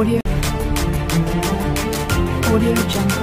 Audio. Audio Jungle.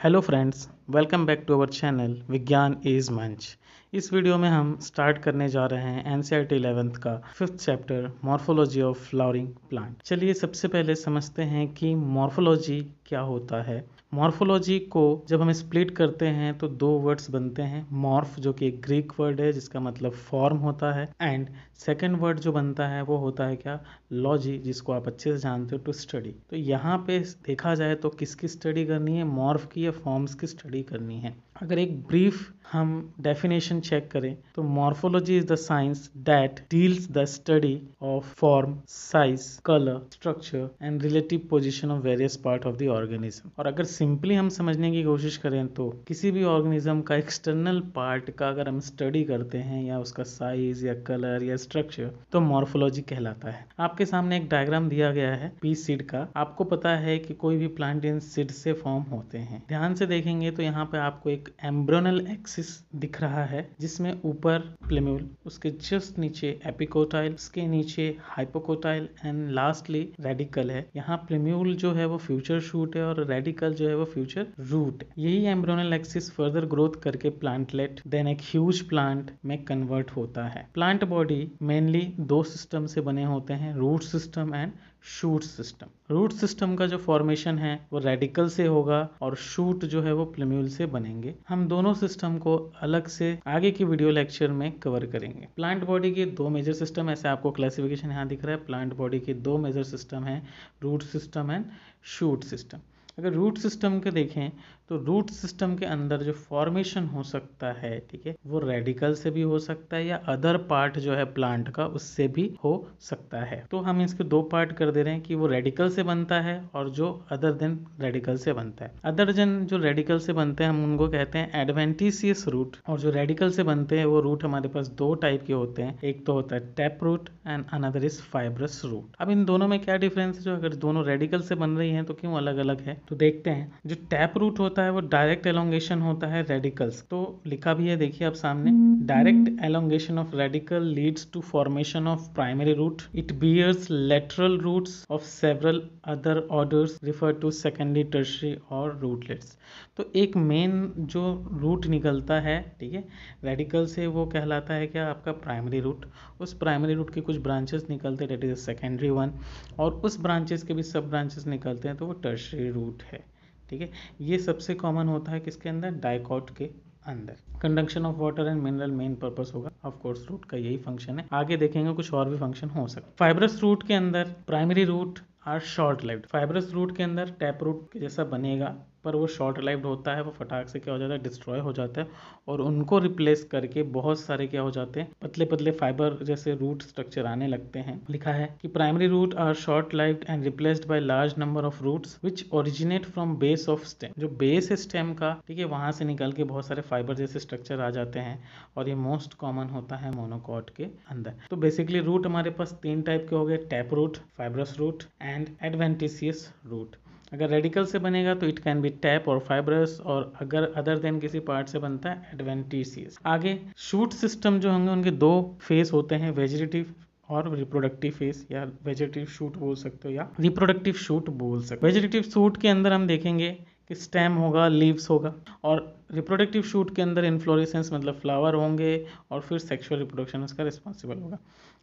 Hello friends welcome back to our channel Vigyan is Manch इस video में हम start करने जा रहे हैं एन सी इलेवेंथ का fifth chapter morphology of flowering plant चलिए सबसे पहले समझते हैं कि मॉर्फोलॉजी क्या होता है मॉर्फोलॉजी को जब हम स्प्लिट करते हैं तो दो वर्ड्स बनते हैं। मॉर्फ, जो कि एक ग्रीक वर्ड है, जिसका मतलब फॉर्म होता है एंड सेकेंड वर्ड जो बनता है, वो होता है क्या? लॉजी जिसको आप अच्छे से जानते हो टू स्टडी तो यहाँ पे देखा जाए तो किसकी स्टडी करनी है? मॉर्फ की या फॉर्म्स की स्टडी करनी है। अगर एक ब्रीफ हम डेफिनेशन चेक करें तो morphology is the science that deals the study of form size colour structure and relative position of various part of the organism और अगर सिंपली हम समझने की कोशिश करें तो किसी भी ऑर्गेनिज्म का एक्सटर्नल पार्ट का अगर हम स्टडी करते हैं या उसका साइज़ या कलर या स्ट्रक्चर तो मॉर्फोलॉजी कहलाता है। आपके सामने एक डायग्राम दिया गया है पी सीड का। आपको पता है कि कोई भी प्लांट इन सीड से फॉर्म होते हैं। ध्यान से देखेंगे तो यहाँ पे आपको एक एम्ब्रोनल एक्सिस दिख रहा है, जिसमें ऊपर प्लेम्यूल, उसके जस्ट नीचे एपिकोटाइल, उसके नीचे हाइपोकोटाइल एंड लास्टली रेडिकल है। यहाँ प्लेम्यूल जो है वो फ्यूचर शूट है और रेडिकल जो है वो फ्यूचर रूट यही एम्ब्रोनल एक्सिस फर्दर ग्रोथ करके प्लांटलेट देन एक ह्यूज प्लांट में कन्वर्ट होता है। प्लांट बॉडी मेनली दो सिस्टम से बने होते हैं root system and shoot system root system का जो फॉर्मेशन है, वो रेडिकल से होगा और शूट जो है वो प्लेम्यूल से बनेंगे। हम दोनों सिस्टम को अलग से आगे की वीडियो लेक्चर में कवर करेंगे। प्लांट बॉडी के दो मेजर सिस्टम ऐसे आपको क्लासिफिकेशन यहाँ दिख रहा है। प्लांट बॉडी के दो मेजर सिस्टम है root system and shoot system अगर रूट सिस्टम के देखें तो रूट सिस्टम के अंदर जो फॉर्मेशन हो सकता है, ठीक है, वो रेडिकल से भी हो सकता है या अदर पार्ट जो है प्लांट का, उससे भी हो सकता है। तो हम इसके दो पार्ट कर दे रहे हैं कि वो रेडिकल से बनता है और जो अदर देन रेडिकल से बनता है। अदर देन जो रेडिकल से बनते हैं, हम उनको कहते हैं एडवेंटिसियस रूट और जो रेडिकल से बनते हैं, वो रूट हमारे पास दो टाइप के होते हैं। एक तो होता है tap root and another is fibrous root अब इन दोनों में क्या डिफरेंस है? जो अगर दोनों रेडिकल से बन रही हैं तो क्यों अलग अलग है? तो देखते हैं। जो टैप रूट होता है वो डायरेक्ट एलोंगेशन होता है रेडिकल्स। तो लिखा भी है, देखिए आप सामने। Direct elongation of radical leads to formation of primary root. It bears lateral roots of several other orders, refer to secondary, tertiary और रूटलेट्स। तो एक मेन जो रूट निकलता है, ठीक है, रेडिकल से वो कहलाता है क्या? आपका प्राइमरी रूट। उस प्राइमरी रूट के कुछ ब्रांचेस निकलते हैं, डेट इज़ सेकेंडरी वन। और उस ब्रांचेस के भी सब ब्रांचेस निकलते हैं तो वो टर्शरी रूट। है, ठीक है? ये सबसे कॉमन होता है किसके अंदर? डाइकॉट के अंदर। Conduction of water and mineral main purpose होगा। ऑफ़ कोर्स रूट का यही फ़ंक्शन है। आगे देखेंगे कुछ और भी फ़ंक्शन हो सकता है। फाइब्रस रूट के अंदर primary root are short life fibrous root के अंदर टैप रूट जैसा बनेगा। पर वो शॉर्ट लाइफ होता है, वो फटाक से क्या हो जाता है डिस्ट्रॉय हो जाता है और उनको रिप्लेस करके बहुत सारे क्या हो जाते हैं पतले पतले फाइबर जैसे रूट स्ट्रक्चर आने लगते हैं। लिखा है कि primary root are short lifed and replaced by large number of roots which originate from base of stem जो बेस है स्टेम का, ठीक है, वहाँ से निकल के बहुत सारे फाइबर जैसे स्ट्रक्चर आ जाते हैं और ये मोस्ट कॉमन होता है मोनोकॉट के अंदर। तो बेसिकली रूट हमारे पास तीन टाइप के हो गए tap root fibrous root and adventitious root अगर रेडिकल से बनेगा तो इट कैन बी टैप और फाइब्रस और अगर अदर देन किसी पार्ट से बनता है एडवेंटिसियस आगे शूट सिस्टम जो होंगे, उनके दो फेस होते हैं वेजिटेटिव और रिप्रोडक्टिव फेस या वेजिटेटिव शूट बोल सकते हो, या रिप्रोडक्टिव शूट बोल सकते हो। वेजिटेटिव शूट के अंदर हम देखेंगे कि स्टेम होगा लीव्स होगा, और रिप्रोडक्टिव शूट के अंदर इन्फ्लोरेसेंस मतलब फ्लावर होंगे, और फिर सेक्सुअल रिप्रोडक्शन उसका रिस्पॉन्सिबल होगा।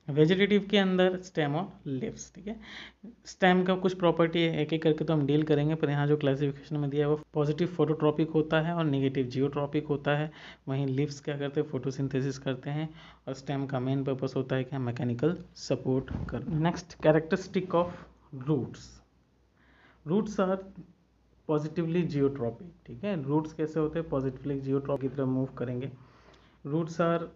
वेजिटेटिव के अंदर स्टेम और लिव्स ठीक है? स्टेम का कुछ प्रॉपर्टी है एक एक करके तो हम डील करेंगे, पर यहाँ जो क्लासिफिकेशन में दिया है वो पॉजिटिव फोटोट्रॉपिक होता है और नेगेटिव जियोट्रॉपिक होता है। वहीं लिव्स क्या करते हैं? फोटोसिंथेसिस करते हैं और स्टेम का मेन पर्पस होता है कि हम मैकेनिकल सपोर्ट कर next characteristic of roots roots are positively geotropic ठीक है? रूट्स कैसे होते हैं? पॉजिटिवली जियोट्रॉपिक की तरफ़ मूव करेंगे। Roots are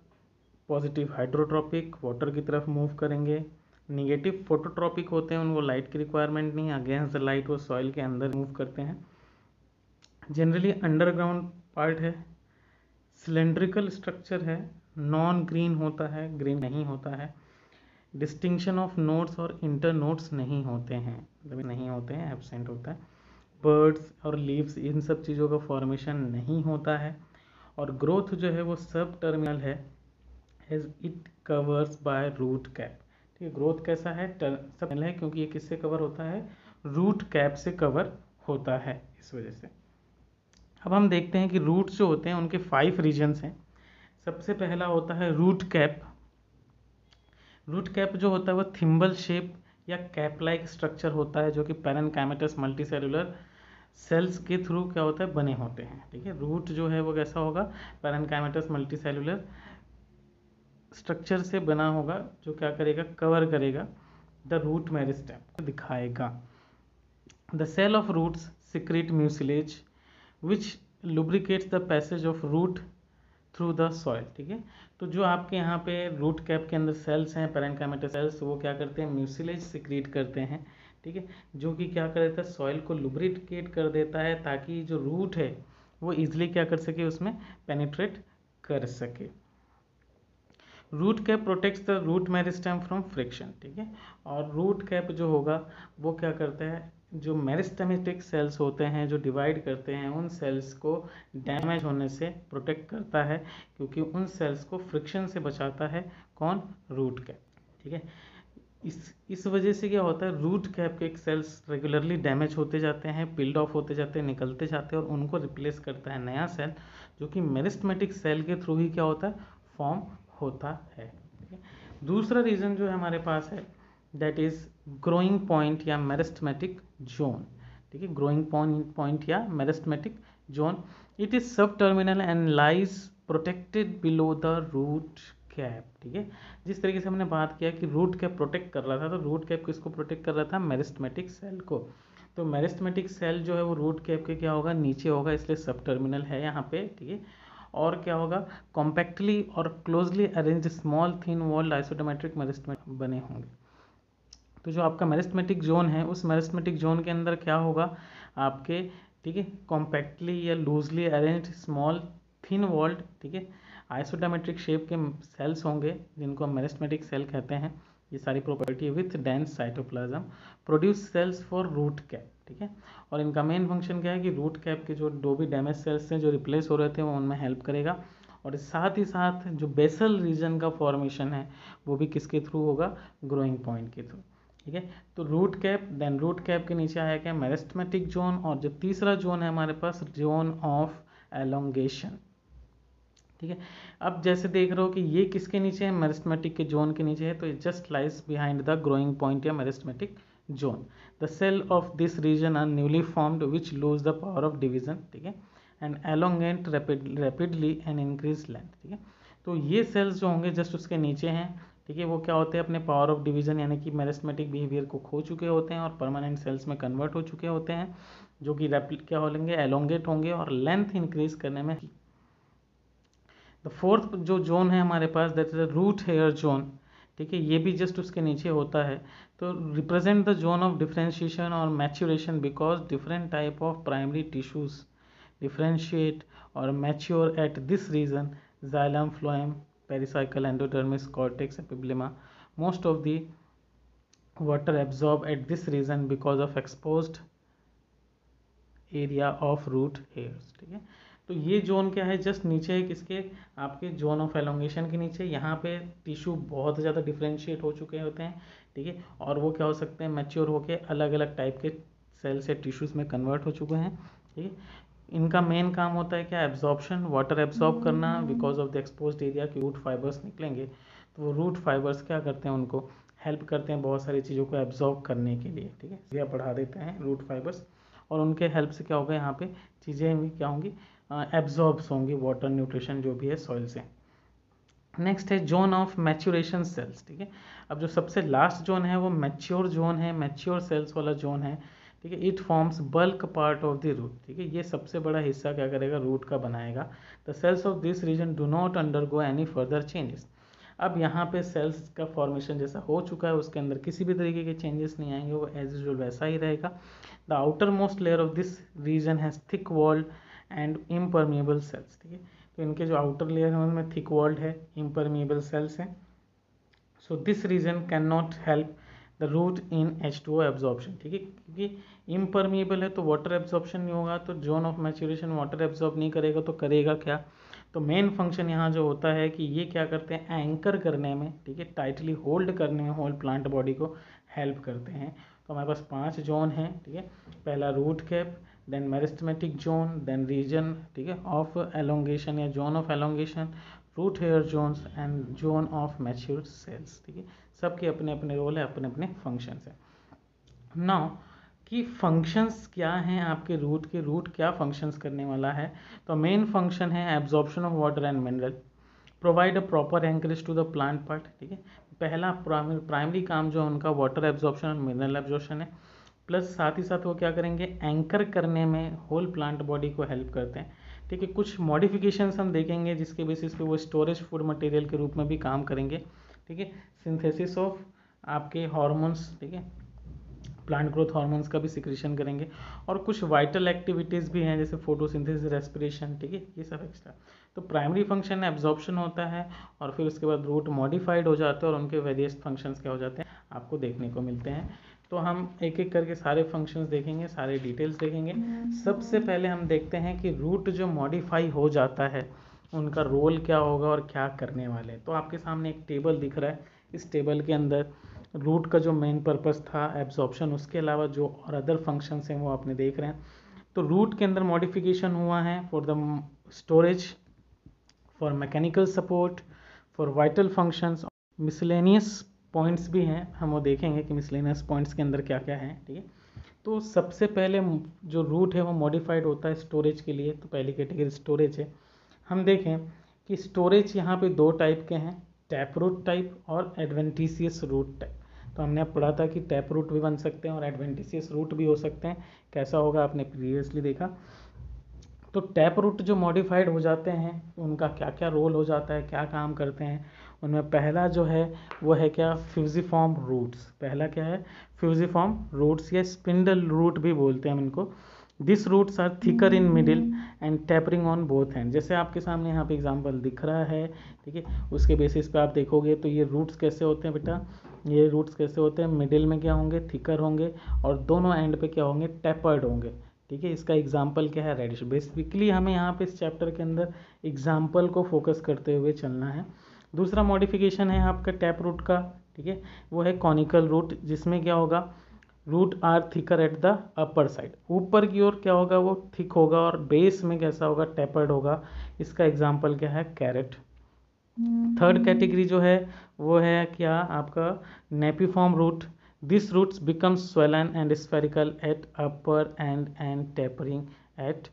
positive hydrotropic water की तरफ़ मूव करेंगे। निगेटिव फोटोट्रॉपिक होते हैं, उनको लाइट की रिक्वायरमेंट नहीं अगेंस्ट द लाइट वो सॉइल के अंदर मूव करते हैं। जनरली अंडरग्राउंड पार्ट है सिलेंड्रिकल स्ट्रक्चर है नॉन ग्रीन होता है ग्रीन नहीं होता है। डिस्टिंक्शन ऑफ़ नोट्स और इंटर नोट्स नहीं होते हैं मतलब नहीं होते हैं एबसेंट होता है। बर्ड्स और लीव्स इन सब चीज़ों का फॉर्मेशन नहीं होता है। और ग्रोथ जो है वो सब टर्मिनल है। As it covers by root cap ठीक है ग्रोथ कैसा है? सब है क्योंकि ये किससे कवर होता है? रूट कैप से कवर होता है इस वजह से। अब हम देखते हैं कि रूट्स जो होते हैं, उनके फाइव रीजन्स हैं। सबसे पहला होता है रूट कैप रूट कैप जो होता है, वो थिम्बल शेप या कैप लाइक स्ट्रक्चर होता है, जो कि पैरनकाइमेटस मल्टीसेलुलर सेल्स के थ्रू क्या होता है? बने होते हैं। ठीक है रूट जो है, वो कैसा होगा? पैरनकाइमेटस मल्टीसेलुलर स्ट्रक्चर से बना होगा, जो क्या करेगा कवर करेगा द रूट मेरिस्टेम दिखाएगा। The cell of roots secrete mucilage which lubricates the passage of root through the soil ठीक है? तो जो आपके यहाँ पे रूट कैप के अंदर सेल्स हैं पेरेंकामेटर सेल्स वो क्या करते हैं म्यूसिलेज सिक्रीट करते हैं, ठीक है? जो कि क्या कर देता है सॉइल को लुब्रिकेट कर देता है, ताकि जो रूट है, वो इजिली क्या कर सके, उसमें पेनिट्रेट कर सके। Root cap protects the root meristem from friction ठीक है? और रूट कैप जो होगा, वो क्या करता है? जो मेरिस्टेमेटिक सेल्स होते हैं, जो डिवाइड करते हैं, उन सेल्स को डैमेज होने से प्रोटेक्ट करता है, क्योंकि उन सेल्स को फ्रिक्शन से बचाता है कौन? रूट कैप ठीक है? इस इस वजह से क्या होता है? रूट कैप के सेल्स रेगुलरली डैमेज होते जाते हैं पिल्ड ऑफ़ होते जाते हैं, निकलते जाते हैं और उनको रिप्लेस करता है नया सेल जो कि मेरिस्टमेटिक सेल के थ्रू ही क्या होता है? फॉर्म होता है दूसरा रीज़न जो है हमारे पास है दैट इज़ ग्रोइंग पॉइंट या मेरिस्टमेटिक जोन ठीक है? ग्रोइंग पॉइंट या meristematic zone it is subterminal end lies protected below the root cap ठीक है? जिस तरीके से हमने बात किया कि रूट कैप प्रोटेक्ट कर रहा था तो रूट कैप किसको प्रोटेक्ट कर रहा था? मेरिस्टमेटिक सेल को। तो मेरिस्टमेटिक सेल जो है वो रूट कैप के क्या होगा? नीचे होगा, इसलिए सब टर्मिनल है यहाँ पे, ठीक है? और क्या होगा? कॉम्पैक्टली और closely arrange small thin walled isodiametric meristematic बने होंगे। तो जो आपका मेरिस्टमेटिक जोन है, उस मेरिस्टमेटिक जोन के अंदर क्या होगा? आपके, ठीक है कॉम्पैक्टली या loosely arrange small thin walled ठीक है आइसोडामेट्रिक शेप के सेल्स होंगे, जिनको हम मेरिस्टमेटिक सेल कहते हैं। ये सारी property with dense cytoplasm produce cells for root cap ठीक है? और इनका मेन फ़ंक्शन क्या है कि रूट कैप के जो दो भी डैमेज सेल्स हैं, जो रिप्लेस हो रहे थे, वो उनमें हेल्प करेगा। और साथ ही साथ जो बेसल रीजन का फॉर्मेशन है, वो भी किसके थ्रू होगा? ग्रोइंग पॉइंट के थ्रू ठीक है? तो root cap then root cap के नीचे आया क्या? मेरिस्टमेटिक जोन और जो तीसरा जोन है हमारे पास जोन ऑफ़ एलोंगेशन ठीक है? अब जैसे देख रहे हो कि ये किसके नीचे है? मेरिस्टमेटिक के जोन के नीचे है तो it just lies behind the growing point या meristematic zone the cell of this region are newly formed which lose the power of division ठीक है? And elongate rapidly and increase length ठीक है? तो ये सेल्स जो होंगे जस्ट उसके नीचे हैं, ठीक है? वो क्या होते हैं? अपने पावर ऑफ़ डिवीज़न यानी कि मेरिस्मेटिक बिहेवियर को खो चुके होते हैं और परमानेंट सेल्स में कन्वर्ट हो चुके होते हैं, जो कि रेपिड क्या होंगे एलोंगेट होंगे और लेंथ इंक्रीज करने में। द फोर्थ जो जोन है हमारे पास that is root hair zone ठीक है, ये भी जस्ट उसके नीचे होता है। तो represent the zone of differentiation और maturation because different type of primary tissues differentiate और mature at this region xylem phloem pericycle endodermis, cortex, epiblema, most of the water absorbed at this region because of exposed area of root hairs ठीक है। तो ये zone क्या है? Just नीचे है किसके आपके जोन ऑफ़ एलोंगेशन के नीचे। यहाँ पे टिश्यू बहुत ज़्यादा डिफ्रेंशिएट हो चुके होते हैं ठीक है? और वो क्या हो सकते हैं? मैच्योर होके अलग अलग टाइप के सेल्स या टिश्यूज़ में कन्वर्ट हो चुके हैं ठीक है? इनका मेन काम होता है क्या? एब्जॉर्प्शन वाटर एब्जॉर्ब करना because of the expose area के रूट फाइबर्स निकलेंगे। तो वो रूट फाइबर्स क्या करते हैं उनको? हेल्प करते हैं बहुत सारी चीज़ों को एब्जॉर्ब करने के लिए ठीक है? बढ़ा देते हैं रूट फाइबर्स और उनके हेल्प से क्या होगा? यहाँ पे चीज़ें भी क्या होंगी? एब्जॉर्ब्स होंगी वाटर न्यूट्रिशन जो भी है सॉइल से। नेक्स्ट है जोन ऑफ़ मैच्योरेशन सेल्स ठीक है? अब जो सबसे लास्ट जोन है, वो मैच्योर जोन है मैच्योर सेल्स वाला जोन है, ठीक है? It forms bulk part of the root ठीक है? ये सबसे बड़ा हिस्सा क्या करेगा? रूट का बनाएगा। The cells of this region do not undergo any further changes अब यहाँ पे सेल्स का फॉर्मेशन जैसा हो चुका है, उसके अंदर किसी भी तरीके के चेंजेस नहीं आएँगे, वो एज यूजल वैसा ही रहेगा। The outer most layer of this region has thick walled and impermeable cells ठीक है? तो इनके जो आउटर लेयर है, उनमें थिक वॉल्ड है इम्परमिएबल सेल्स हैं। So this region can not help the root in H two absorption ठीक है? क्योंकि इम्परमिएबल है तो वाटर एब्जॉर्प्शन नहीं होगा तो zone of maturation water absorb नहीं करेगा तो करेगा क्या? तो मेन फ़ंक्शन यहाँ जो होता है कि ये क्या करते हैं? एंकर करने में, ठीक है? टाइटली होल्ड करने में होल प्लांट बॉडी को हेल्प करते हैं। तो हमारे पास पाँच जोन हैं, ठीक है? पहला root cap then meristematic zone then region ठीक है ऑफ़ एलोंगेशन या zone of elongation root hair zones and zone of mature cells ठीक है। सबके अपने अपने रोल है अपने अपने फ़ंक्शंस हैं। नाउ कि फ़ंक्शंस क्या हैं, आपके रूट के रूट क्या फ़ंक्शंस करने वाला है? तो मेन फ़ंक्शन है absorption of water and mineral provide a proper anchorage to the plant part ठीक है। पहला प्राइमरी काम जो है उनका वाटर एब्जॉर्प्शन और मिनरल एब्जॉर्प्शन है। प्लस साथ ही साथ वो क्या करेंगे एंकर करने में होल प्लांट बॉडी को हेल्प करते हैं। ठीक है, कुछ मॉडिफिकेशंस हम देखेंगे जिसके बेसिस पे वो स्टोरेज फ़ूड मटेरियल के रूप में भी काम करेंगे। ठीक है सिंथेसिस ऑफ़ आपके हॉर्मोन्स ठीक है प्लांट ग्रोथ हार्मोन्स का भी सिक्रेशन करेंगे। और कुछ वाइटल एक्टिविटीज़ भी हैं, जैसे फोटोसिंथेसिस रेस्पिरेशन ठीक है, ये सब एक्स्ट्रा तो प्राइमरी फ़ंक्शन एब्जॉर्प्शन होता है और फिर उसके बाद रूट मॉडिफाइड हो जाते हैं और उनके वेरियस फ़ंक्शंस क्या हो जाते हैं, आपको देखने को मिलते हैं। तो हम एक एक करके सारे फ़ंक्शंस देखेंगे सारे डिटेल्स देखेंगे। सबसे पहले हम देखते हैं कि रूट जो मॉडिफाई हो जाता है उनका रोल क्या होगा और क्या करने वाले तो आपके सामने एक टेबल दिख रहा है। इस टेबल के अंदर रूट का जो मेन पर्पस था एब्जॉर्प्शन उसके अलावा जो और अदर फ़ंक्शंस हैं वो आपने देख रहे हैं। तो रूट के अंदर मॉडिफिकेशन हुआ है for the storage for mechanical support for vital functions miscellaneous points भी हैं, हम वो देखेंगे कि मिसलेनियस पॉइंट्स के अंदर क्या क्या है, ठीक है? तो सबसे पहले जो रूट है वो मॉडिफाइड होता है स्टोरेज के लिए तो पहली कैटेगरी स्टोरेज है। हम देखें कि स्टोरेज यहाँ पे दो टाइप के हैं टैप रूट टाइप और एडवेंटिसियस रूट टाइप तो हमने अब पढ़ा था कि टैप रूट भी बन सकते हैं और एडवेंटिसियस रूट भी हो सकते हैं। कैसा होगा आपने प्रीवियसली देखा। तो टैप रूट जो मॉडिफाइड हो जाते हैं, उनका क्या क्या रोल हो जाता है, क्या काम करते हैं उनमें पहला जो है, वो है क्या? फ्यूजिफॉर्म रूट्स पहला क्या है? फ्यूजिफॉर्म रूट्स या स्पिंडल रूट भी बोलते हैं हम इनको। This roots are thicker in middle and tapering on both hand जैसे आपके सामने यहाँ पे एग्ज़ाम्पल दिख रहा है, ठीक है? उसके बेसिस पे आप देखोगे तो ये रूट्स कैसे होते हैं बेटा? ये रूट्स कैसे होते हैं? मिडिल में क्या होंगे? थिकर होंगे और दोनों एंड पे क्या होंगे? टेपर्ड होंगे, ठीक है? इसका एग्ज़ाम्पल क्या है? रेडिश बेसिकली हमें यहाँ पे इस चैप्टर के अंदर एग्ज़ाम्पल को फोकस करते हुए चलना है। दूसरा मॉडिफिकेशन है आपका टैप रूट का, ठीक है? वो है कॉनिकल रूट जिसमें क्या होगा? Root are thicker at the upper side ऊपर की ओर क्या होगा? वो थिक होगा और बेस में कैसा होगा? टेपर्ड होगा। इसका एग्ज़ाम्पल क्या है? कैरेट थर्ड कैटेगरी जो है, वो है क्या? आपका napiform root this roots become swollen and spherical at upper end and tapering at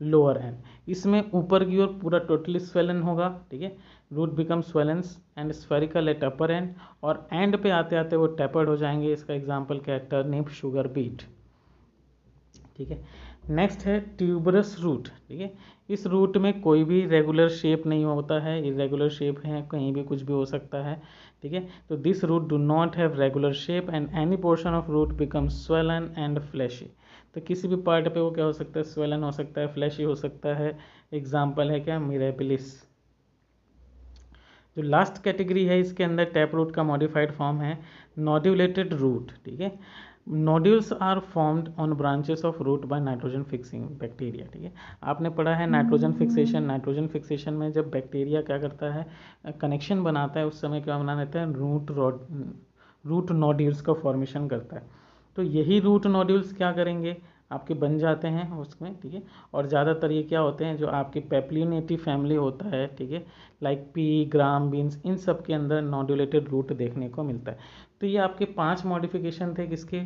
lower end इसमें ऊपर की ओर पूरा टोटली स्वेलन होगा, ठीक है? Root become swollen and spherical at upper end और एंड पे आते आते वो टेपर्ड हो जाएँगे। इसका एग्ज़ाम्पल क्या है? टर्निप शुगर बीट ठीक है? नेक्स्ट है ट्यूबरस रूट ठीक है? इस रूट में कोई भी रेगुलर शेप नहीं होता है। इरेगुलर शेप है, कहीं भी कुछ भी हो सकता है। ठीक है? तो this root do not have regular shape and any portion of root become swollen and fleshy तो किसी भी पार्ट पे वो क्या हो सकता है? स्वेलन हो सकता है फ्लैशी हो सकता है। एग्ज़ाम्पल है क्या? मिरेबिलिस जो लास्ट कैटेगरी है, इसके अंदर टैप रूट का मॉडिफाइड फॉर्म है नॉड्यूलेटेड रूट ठीक है? Nodules are formed on branches of root by nitrogen fixing bacteria ठीक है? आपने पढ़ा है नाइट्रोजन फिक्सेशन नाइट्रोजन फिक्सेशन में जब बैक्टीरिया क्या करता है कनेक्शन बनाता है, उस समय क्या बना देता है? रूट रूट नोड्यूल्स का फॉर्मेशन करता है। तो यही रूट नोड्यूल्स क्या करेंगे? आपके बन जाते हैं उसमें, ठीक है? और ज़्यादातर ये क्या होते हैं, जो आपके पेप्लिनेटी फैमिली होता है, ठीक है? लाइक पी ग्राम बीन्स इन सब के अंदर नॉड्यूलेटेड रूट देखने को मिलता है। तो ये आपके पाँच मॉडिफिकेशन थे किसके?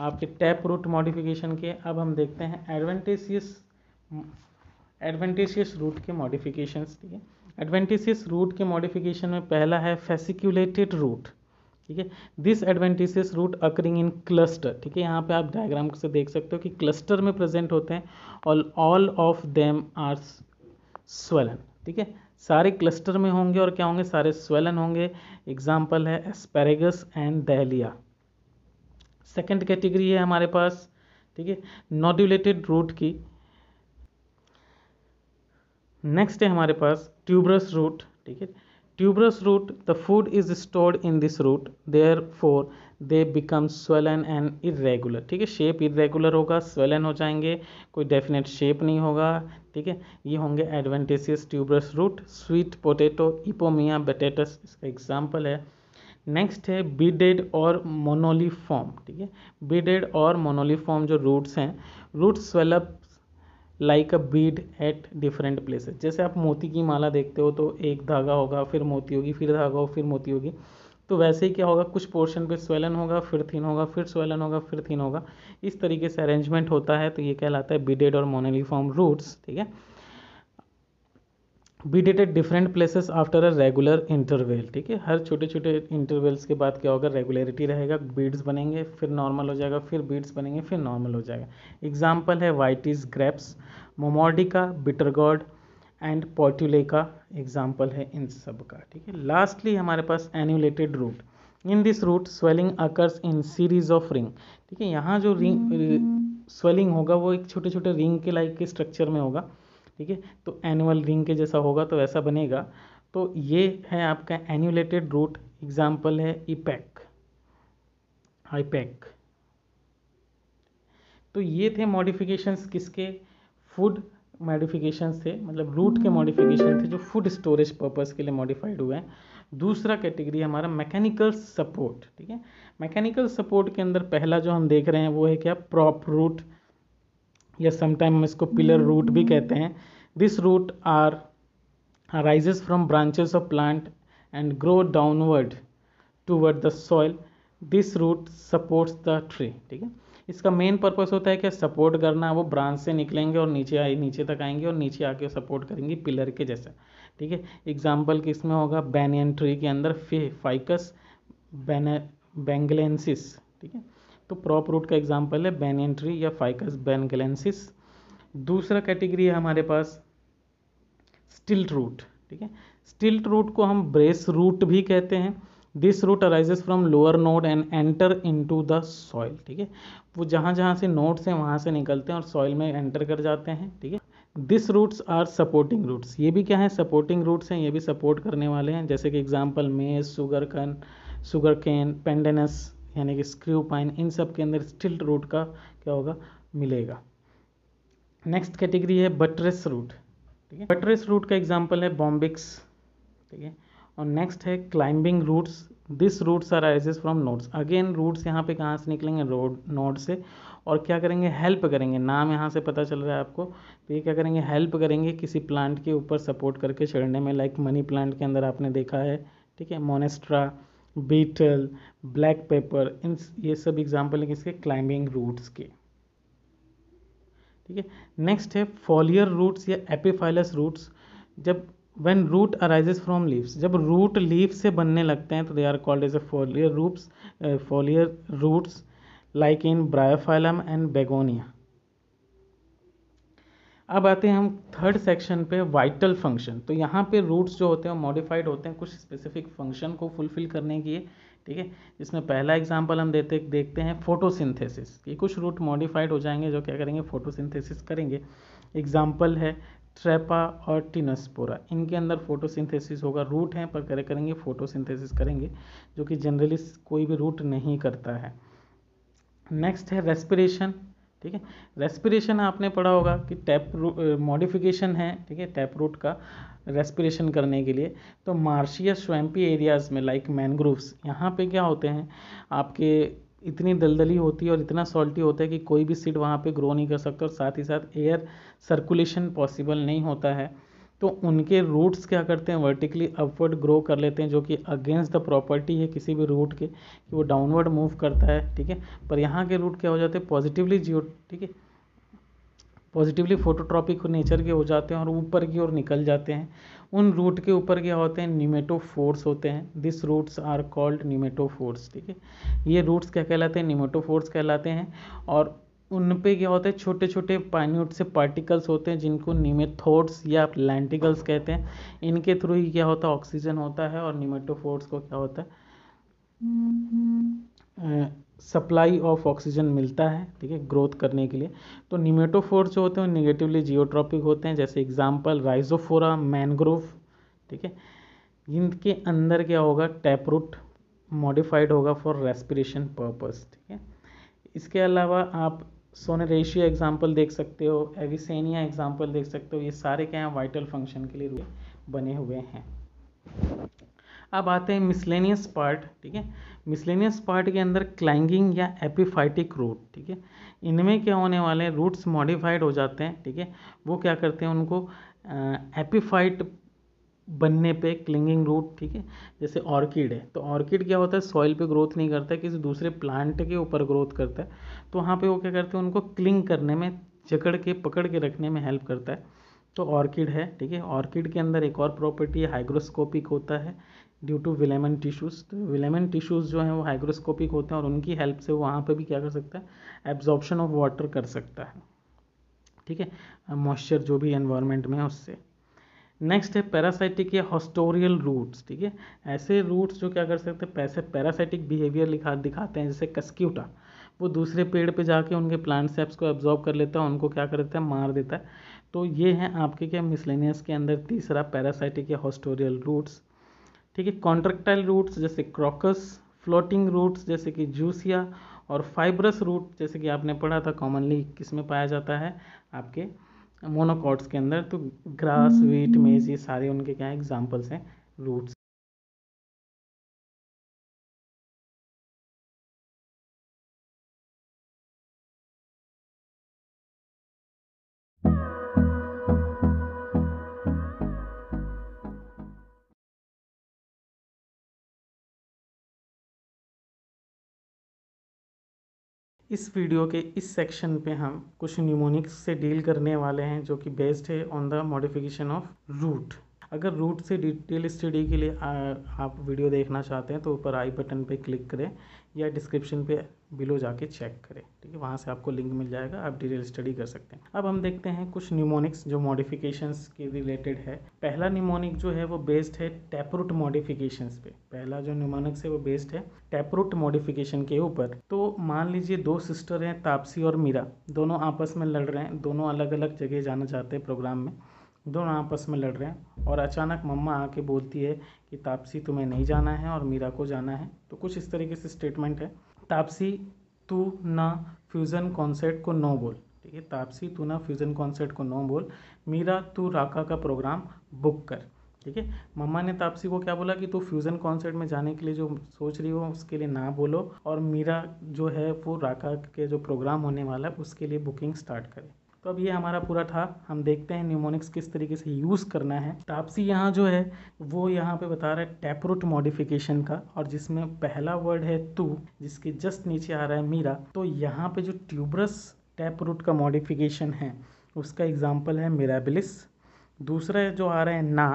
आपके टैप रूट मॉडिफिकेशन के। अब हम देखते हैं एडवेंटेसियस एडवेंटेशियस रूट के मॉडिफिकेशंस ठीक है? एडवेंटेशियस रूट के मॉडिफिकेशन में पहला है फेसिक्यूलेटेड रूट ठीक है? This adventitious root occurring in cluster ठीक है, यहाँ पे आप डायग्राम से देख सकते हो कि क्लस्टर में प्रेजेंट होते हैं और all of them are swollen ठीक है? सारे क्लस्टर में होंगे और क्या होंगे? सारे स्वेलन होंगे। एग्ज़ाम्पल है asparagus and dahlia second category है हमारे पास। ठीक है? नॉड्यूलेटेड रूट की। नेक्स्ट है हमारे पास ट्यूबरस रूट ठीक है? Tuberous root, the food is stored in this root. Therefore they become swollen and irregular ठीक है? शेप इरेगुलर होगा स्वेलन हो जाएँगे, कोई डेफिनेट शेप नहीं होगा, ठीक है? ये होंगे adventitious tuberous root sweet potato Ipomoea batatas इसका एग्ज़ाम्पल है। नेक्स्ट है बीडेड और मोनोलीफॉर्म ठीक है? बीडेड और मोनोलीफॉर्म जो रूट्स हैं root swell up like a bead at different places जैसे आप मोती की माला देखते हो तो एक धागा होगा, फिर मोती होगी, फिर धागा हो फिर मोती होगी। तो वैसे ही क्या होगा? कुछ पोर्शन पे स्वेलन होगा, फिर थिन होगा, फिर स्वेलन होगा, फिर थिन होगा। इस तरीके से अरेंजमेंट होता है तो ये कहलाता है बीडेड और मोनोलीफॉर्म रूट्स ठीक है? Beaded at different places after a regular interval ठीक है? हर छोटे छोटे इंटरवेल्स के बाद क्या होगा? रेगुलरिटी रहेगा बीड्स बनेंगे फिर नॉर्मल हो जाएगा फिर बीड्स बनेंगे फिर नॉर्मल हो जाएगा। एग्ज़ाम्पल है Vitis grapes Momordica bitter gourd and Portulaca का एग्ज़ाम्पल है इन सब का ठीक है? लास्टली हमारे पास annulated root in this root swelling occurs in series of ring ठीक है? यहाँ जो रिंग स्वेलिंग होगा वो एक छोटे छोटे रिंग के लाइक के स्ट्रक्चर में होगा। ठीक है? तो एनुअल रिंग के जैसा होगा तो ऐसा बनेगा। तो ये है आपका एन्यूलेटेड रूट एग्ज़ाम्पल है इपैक आईपैक तो ये थे मॉडिफिकेशंस किसके? फ़ूड मॉडिफिकेशंस थे मतलब रूट के मॉडिफिकेशन थे जो फ़ूड स्टोरेज पर्पस के लिए मॉडिफाइड हुए हैं। दूसरा कैटेगरी हमारा मैकेनिकल सपोर्ट ठीक है? मैकेनिकल सपोर्ट के अंदर पहला जो हम देख रहे हैं वो है क्या? प्रॉप रूट या समटाइम हम इसको पिलर रूट भी कहते हैं। This root are arises from branches of plant and grow downward toward the soil this root supports the tree ठीक है? इसका मेन पर्पस होता है कि सपोर्ट करना, वो ब्रांच से निकलेंगे और नीचे आए, नीचे तक आएँगे और नीचे आके सपोर्ट करेंगे पिलर के जैसा, ठीक है? एग्ज़ाम्पल किसमें होगा? बैनियन ट्री के अंदर फे फाइकस बेंगलेंसिस ठीक है? तो प्रॉप रूट का एग्ज़ाम्पल है बैनियन ट्री या फाइकस बेंगलेंसिस दूसरा कैटेगरी है हमारे पास स्टिल्ट रूट ठीक है? स्टिल्ट रूट को हम ब्रेस रूट भी कहते हैं। This root arises from lower node and enter into the soil ठीक है? वो जहाँ जहाँ से नोड्स हैं, वहाँ से निकलते हैं और सॉइल में एंटर कर जाते हैं, ठीक है? This roots are supporting roots ये भी क्या है? सपोर्टिंग रूट्स हैं, ये भी सपोर्ट करने वाले हैं। जैसे कि एग्ज़ाम्पल मेज sugar cane sugar cane Pandanus यानी कि स्क्रू पाइन, इन सब के अंदर स्टिल्ट रूट का क्या होगा? मिलेगा। नेक्स्ट कैटेगरी है बटरेस रूट ठीक है? बटरेस रूट का एग्जांपल है बॉम्बिक्स ठीक है? और नेक्स्ट है climbing roots this roots are arises from nodes again roots यहाँ पे कहाँ से निकलेंगे? रोड नोड से। और क्या करेंगे? हेल्प करेंगे। नाम यहाँ से पता चल रहा है आपको। तो ये क्या करेंगे? हेल्प करेंगे किसी प्लांट के ऊपर सपोर्ट करके चढ़ने में। लाइक मनी प्लांट के अंदर आपने देखा है, ठीक है? मोनेस्ट्रा बीटल ब्लैक पेपर इन ये सब एग्ज़ाम्पल हैं किसके? क्लाइंबिंग रूट्स के। ठीक है? नेक्स्ट है फॉलियर रूट्स या एपिफाइलस रूट्स जब, when root arises from leaves, जब रूट लीव से बनने लगते हैं तो they are called as a foliar roots foliar roots like in Bryophyllum and begonia अब आते हैं हम थर्ड सेक्शन पे वाइटल फ़ंक्शन तो यहाँ पे रूट्स जो होते हैं मॉडिफाइड होते हैं कुछ स्पेसिफिक फ़ंक्शन को फुलफिल करने के लिए, ठीक है? जिसमें पहला एग्जांपल हम देते, देखते हैं फोटोसिंथेसिस ये कुछ रूट मॉडिफाइड हो जाएँगे जो क्या करेंगे? फोटोसिंथेसिस करेंगे। एग्ज़ाम्पल है ट्रेपा और टिनस्पोरा इनके अंदर फोटोसिंथेसिस होगा। रूट हैं पर क्या करेंगे? फोटोसिंथेसिस करेंगे, जो कि जनरली कोई भी रूट नहीं करता है। नेक्स्ट है रेस्पिरेशन ठीक है? रेस्पिरेशन आपने पढ़ा होगा कि टैप मॉडिफिकेशन है, ठीक है? टैप रूट का रेस्पिरेशन करने के लिए। तो मार्शिया स्वैम्पी एरियाज़ में लाइक मैनग्रोव्स यहाँ पे क्या होते हैं? आपके इतनी दलदली होती है और इतना सॉल्टी होता है कि कोई भी सीड वहाँ पे ग्रो नहीं कर सकता और साथ ही साथ एयर सर्कुलेशन पॉसिबल नहीं होता है। तो उनके रूट्स क्या करते हैं? वर्टिकली अपवर्ड ग्रो कर लेते हैं, जो कि अगेंस्ट द प्रॉपर्टी है किसी भी रूट के, कि वो डाउनवर्ड मूव करता है, ठीक है? पर यहाँ के रूट क्या हो जाते हैं? पॉजिटिवली जियो ठीक है? पॉजिटिवली फोटोट्रॉपिक नेचर के हो जाते हैं और ऊपर की ओर निकल जाते हैं। उन रूट के ऊपर क्या होते हैं? न्यूमेटोफोर्स होते हैं। This roots are called pneumatophores ठीक है? ये रूट्स क्या कहलाते हैं? न्यूमेटोफोर्स कहलाते हैं। और उन पे क्या होता है छोटे छोटे पाइन्यूट से पार्टिकल्स होते हैं जिनको न्यूमेथोड्स या लैंटिकल्स कहते हैं। इनके थ्रू ही क्या होता है ऑक्सीजन होता है और न्यूमेटोफोर्स को क्या होता है सप्लाई ऑफ़ ऑक्सीजन मिलता है ठीक है ग्रोथ करने के लिए। तो निमेटोफोर जो होते हैं निगेटिवली जियोट्रॉपिक होते हैं जैसे एग्ज़ाम्पल राइजोफोरा मैनग्रोव ठीक है। इनके अंदर क्या होगा टैपरूट मॉडिफाइड होगा फॉर रेस्पिरेशन पर्पस ठीक है। इसके अलावा आप सोनरेशिया एग्ज़ाम्पल देख सकते हो, एविसेनिया एग्ज़ाम्पल देख सकते हो, ये सारे क्या हैं, वाइटल फ़ंक्शन के लिए बने हुए हैं। अब आते हैं मिसलेनियस पार्ट, ठीक है? मिसलेनियस पार्ट के अंदर क्लाइंगिंग या एपिफाइटिक रूट, ठीक है? इनमें क्या होने वाले हैं, रूट्स मॉडिफाइड हो जाते हैं, ठीक है? वो क्या करते हैं उनको एपिफाइट बनने पे क्लिंगिंग रूट ठीक है? जैसे ऑर्किड है तो ऑर्किड क्या होता है? सॉइल पे ग्रोथ नहीं करता है, किसी दूसरे प्लांट के ऊपर ग्रोथ करता है। तो वहाँ पे वो क्या करते हैं? उनको क्लिंग करने में, जकड़ के, पकड़ के रखने में हेल्प करता है। तो ऑर्किड है, ठीक है? ऑर्किड के अंदर एक और प्रॉपर्टी हाइग्रोस्कोपिक होता है ड्यू टू विलेमन टिश्यूज़ तो विलेमन टिश्यूज़ जो हैं, वो हाइग्रोस्कोपिक होते हैं और उनकी हेल्प से वो वहाँ पर भी क्या कर सकता है? एब्जॉर्प्शन ऑफ़ वाटर कर सकता है। ठीक है? मॉइस्चर जो भी एनवायरनमेंट में है, उससे। नेक्स्ट है पैरासाइटिक या हॉस्टोरियल रूट्स ठीक है? ऐसे रूट्स जो क्या कर सकते हैं पैसे पैरासाइटिक बिहेवियर लिखा, दिखाते हैं, जैसे कस्क्यूटा। वो दूसरे पेड़ पे जाके उनके प्लांट सेप्स को एब्जॉर्ब कर लेता है, उनको क्या कर देता है? मार देता है। तो ये है आपके क्या मिसलेनियस के अंदर तीसरा पैरासाइटिक या हॉस्टोरियल रूट्स ठीक है? कॉन्ट्रेक्टाइल रूट्स जैसे क्रॉकस फ्लोटिंग रूट्स जैसे कि जूसिया और फाइब्रस रूट जैसे कि आपने पढ़ा था कॉमनली किसमें पाया जाता है? आपके मोनोकॉट्स के अंदर तो ग्रास वीट मेज ये सारे उनके क्या एग्जाम्पल्स हैं? रूट्स इस वीडियो के इस सेक्शन पे हम कुछ न्यूमोनिक्स से डील करने वाले हैं जो कि बेस्ड है on the modification of root अगर रूट से डिटेल स्टडी के लिए आ, आप वीडियो देखना चाहते हैं तो ऊपर आई बटन पे क्लिक करें या डिस्क्रिप्शन पे बिलो जाके चेक करें। ठीक है, वहाँ से आपको लिंक मिल जाएगा, आप डिटेल स्टडी कर सकते हैं। अब हम देखते हैं कुछ न्यूमोनिक्स जो मॉडिफिकेशंस के रिलेटेड है। पहला न्यूमोनिक जो है, वो बेस्ड है टैपरूट मॉडिफिकेशंस पे। पहला जो न्यूमोनिक्स है, वो बेस्ड है टैपरूट मॉडिफिकेशन के ऊपर। तो मान लीजिए दो सिस्टर हैं, तापसी और मीरा। दोनों आपस में लड़ रहे हैं, दोनों अलग अलग जगह जाना चाहते हैं प्रोग्राम में। दोनों आपस में लड़ रहे हैं और अचानक मम्मा आके बोलती है कि, तापसी, तुम्हें नहीं जाना है और मीरा को जाना है। तो कुछ इस तरीके से स्टेटमेंट है। तापसी, तू ना फ्यूज़न कॉन्सर्ट को नो बोल। ठीक है, तापसी, तू ना फ्यूज़न कॉन्सर्ट को नो बोल। मीरा, तू राका का प्रोग्राम बुक कर। ठीक है, मम्मा ने तापसी को क्या बोला कि तू फ्यूज़न कॉन्सर्ट में जाने के लिए जो सोच रही हो, उसके लिए ना बोलो। और मीरा जो है, वो राका के जो प्रोग्राम होने वाला है, उसके लिए बुकिंग स्टार्ट करे। तो अब ये हमारा पूरा था। हम देखते हैं न्यूमोनिक्स किस तरीके से यूज़ करना है। तापसी यहाँ जो है, वो यहाँ पे बता रहा है टैपरूट मॉडिफिकेशन का और जिसमें पहला वर्ड है तू, जिसके जस्ट नीचे आ रहा है मीरा। तो यहाँ पे जो ट्यूबरस टैपरूट का मॉडिफिकेशन है, उसका एग्ज़ाम्पल है मिराबिलिस दूसरा जो आ रहा है ना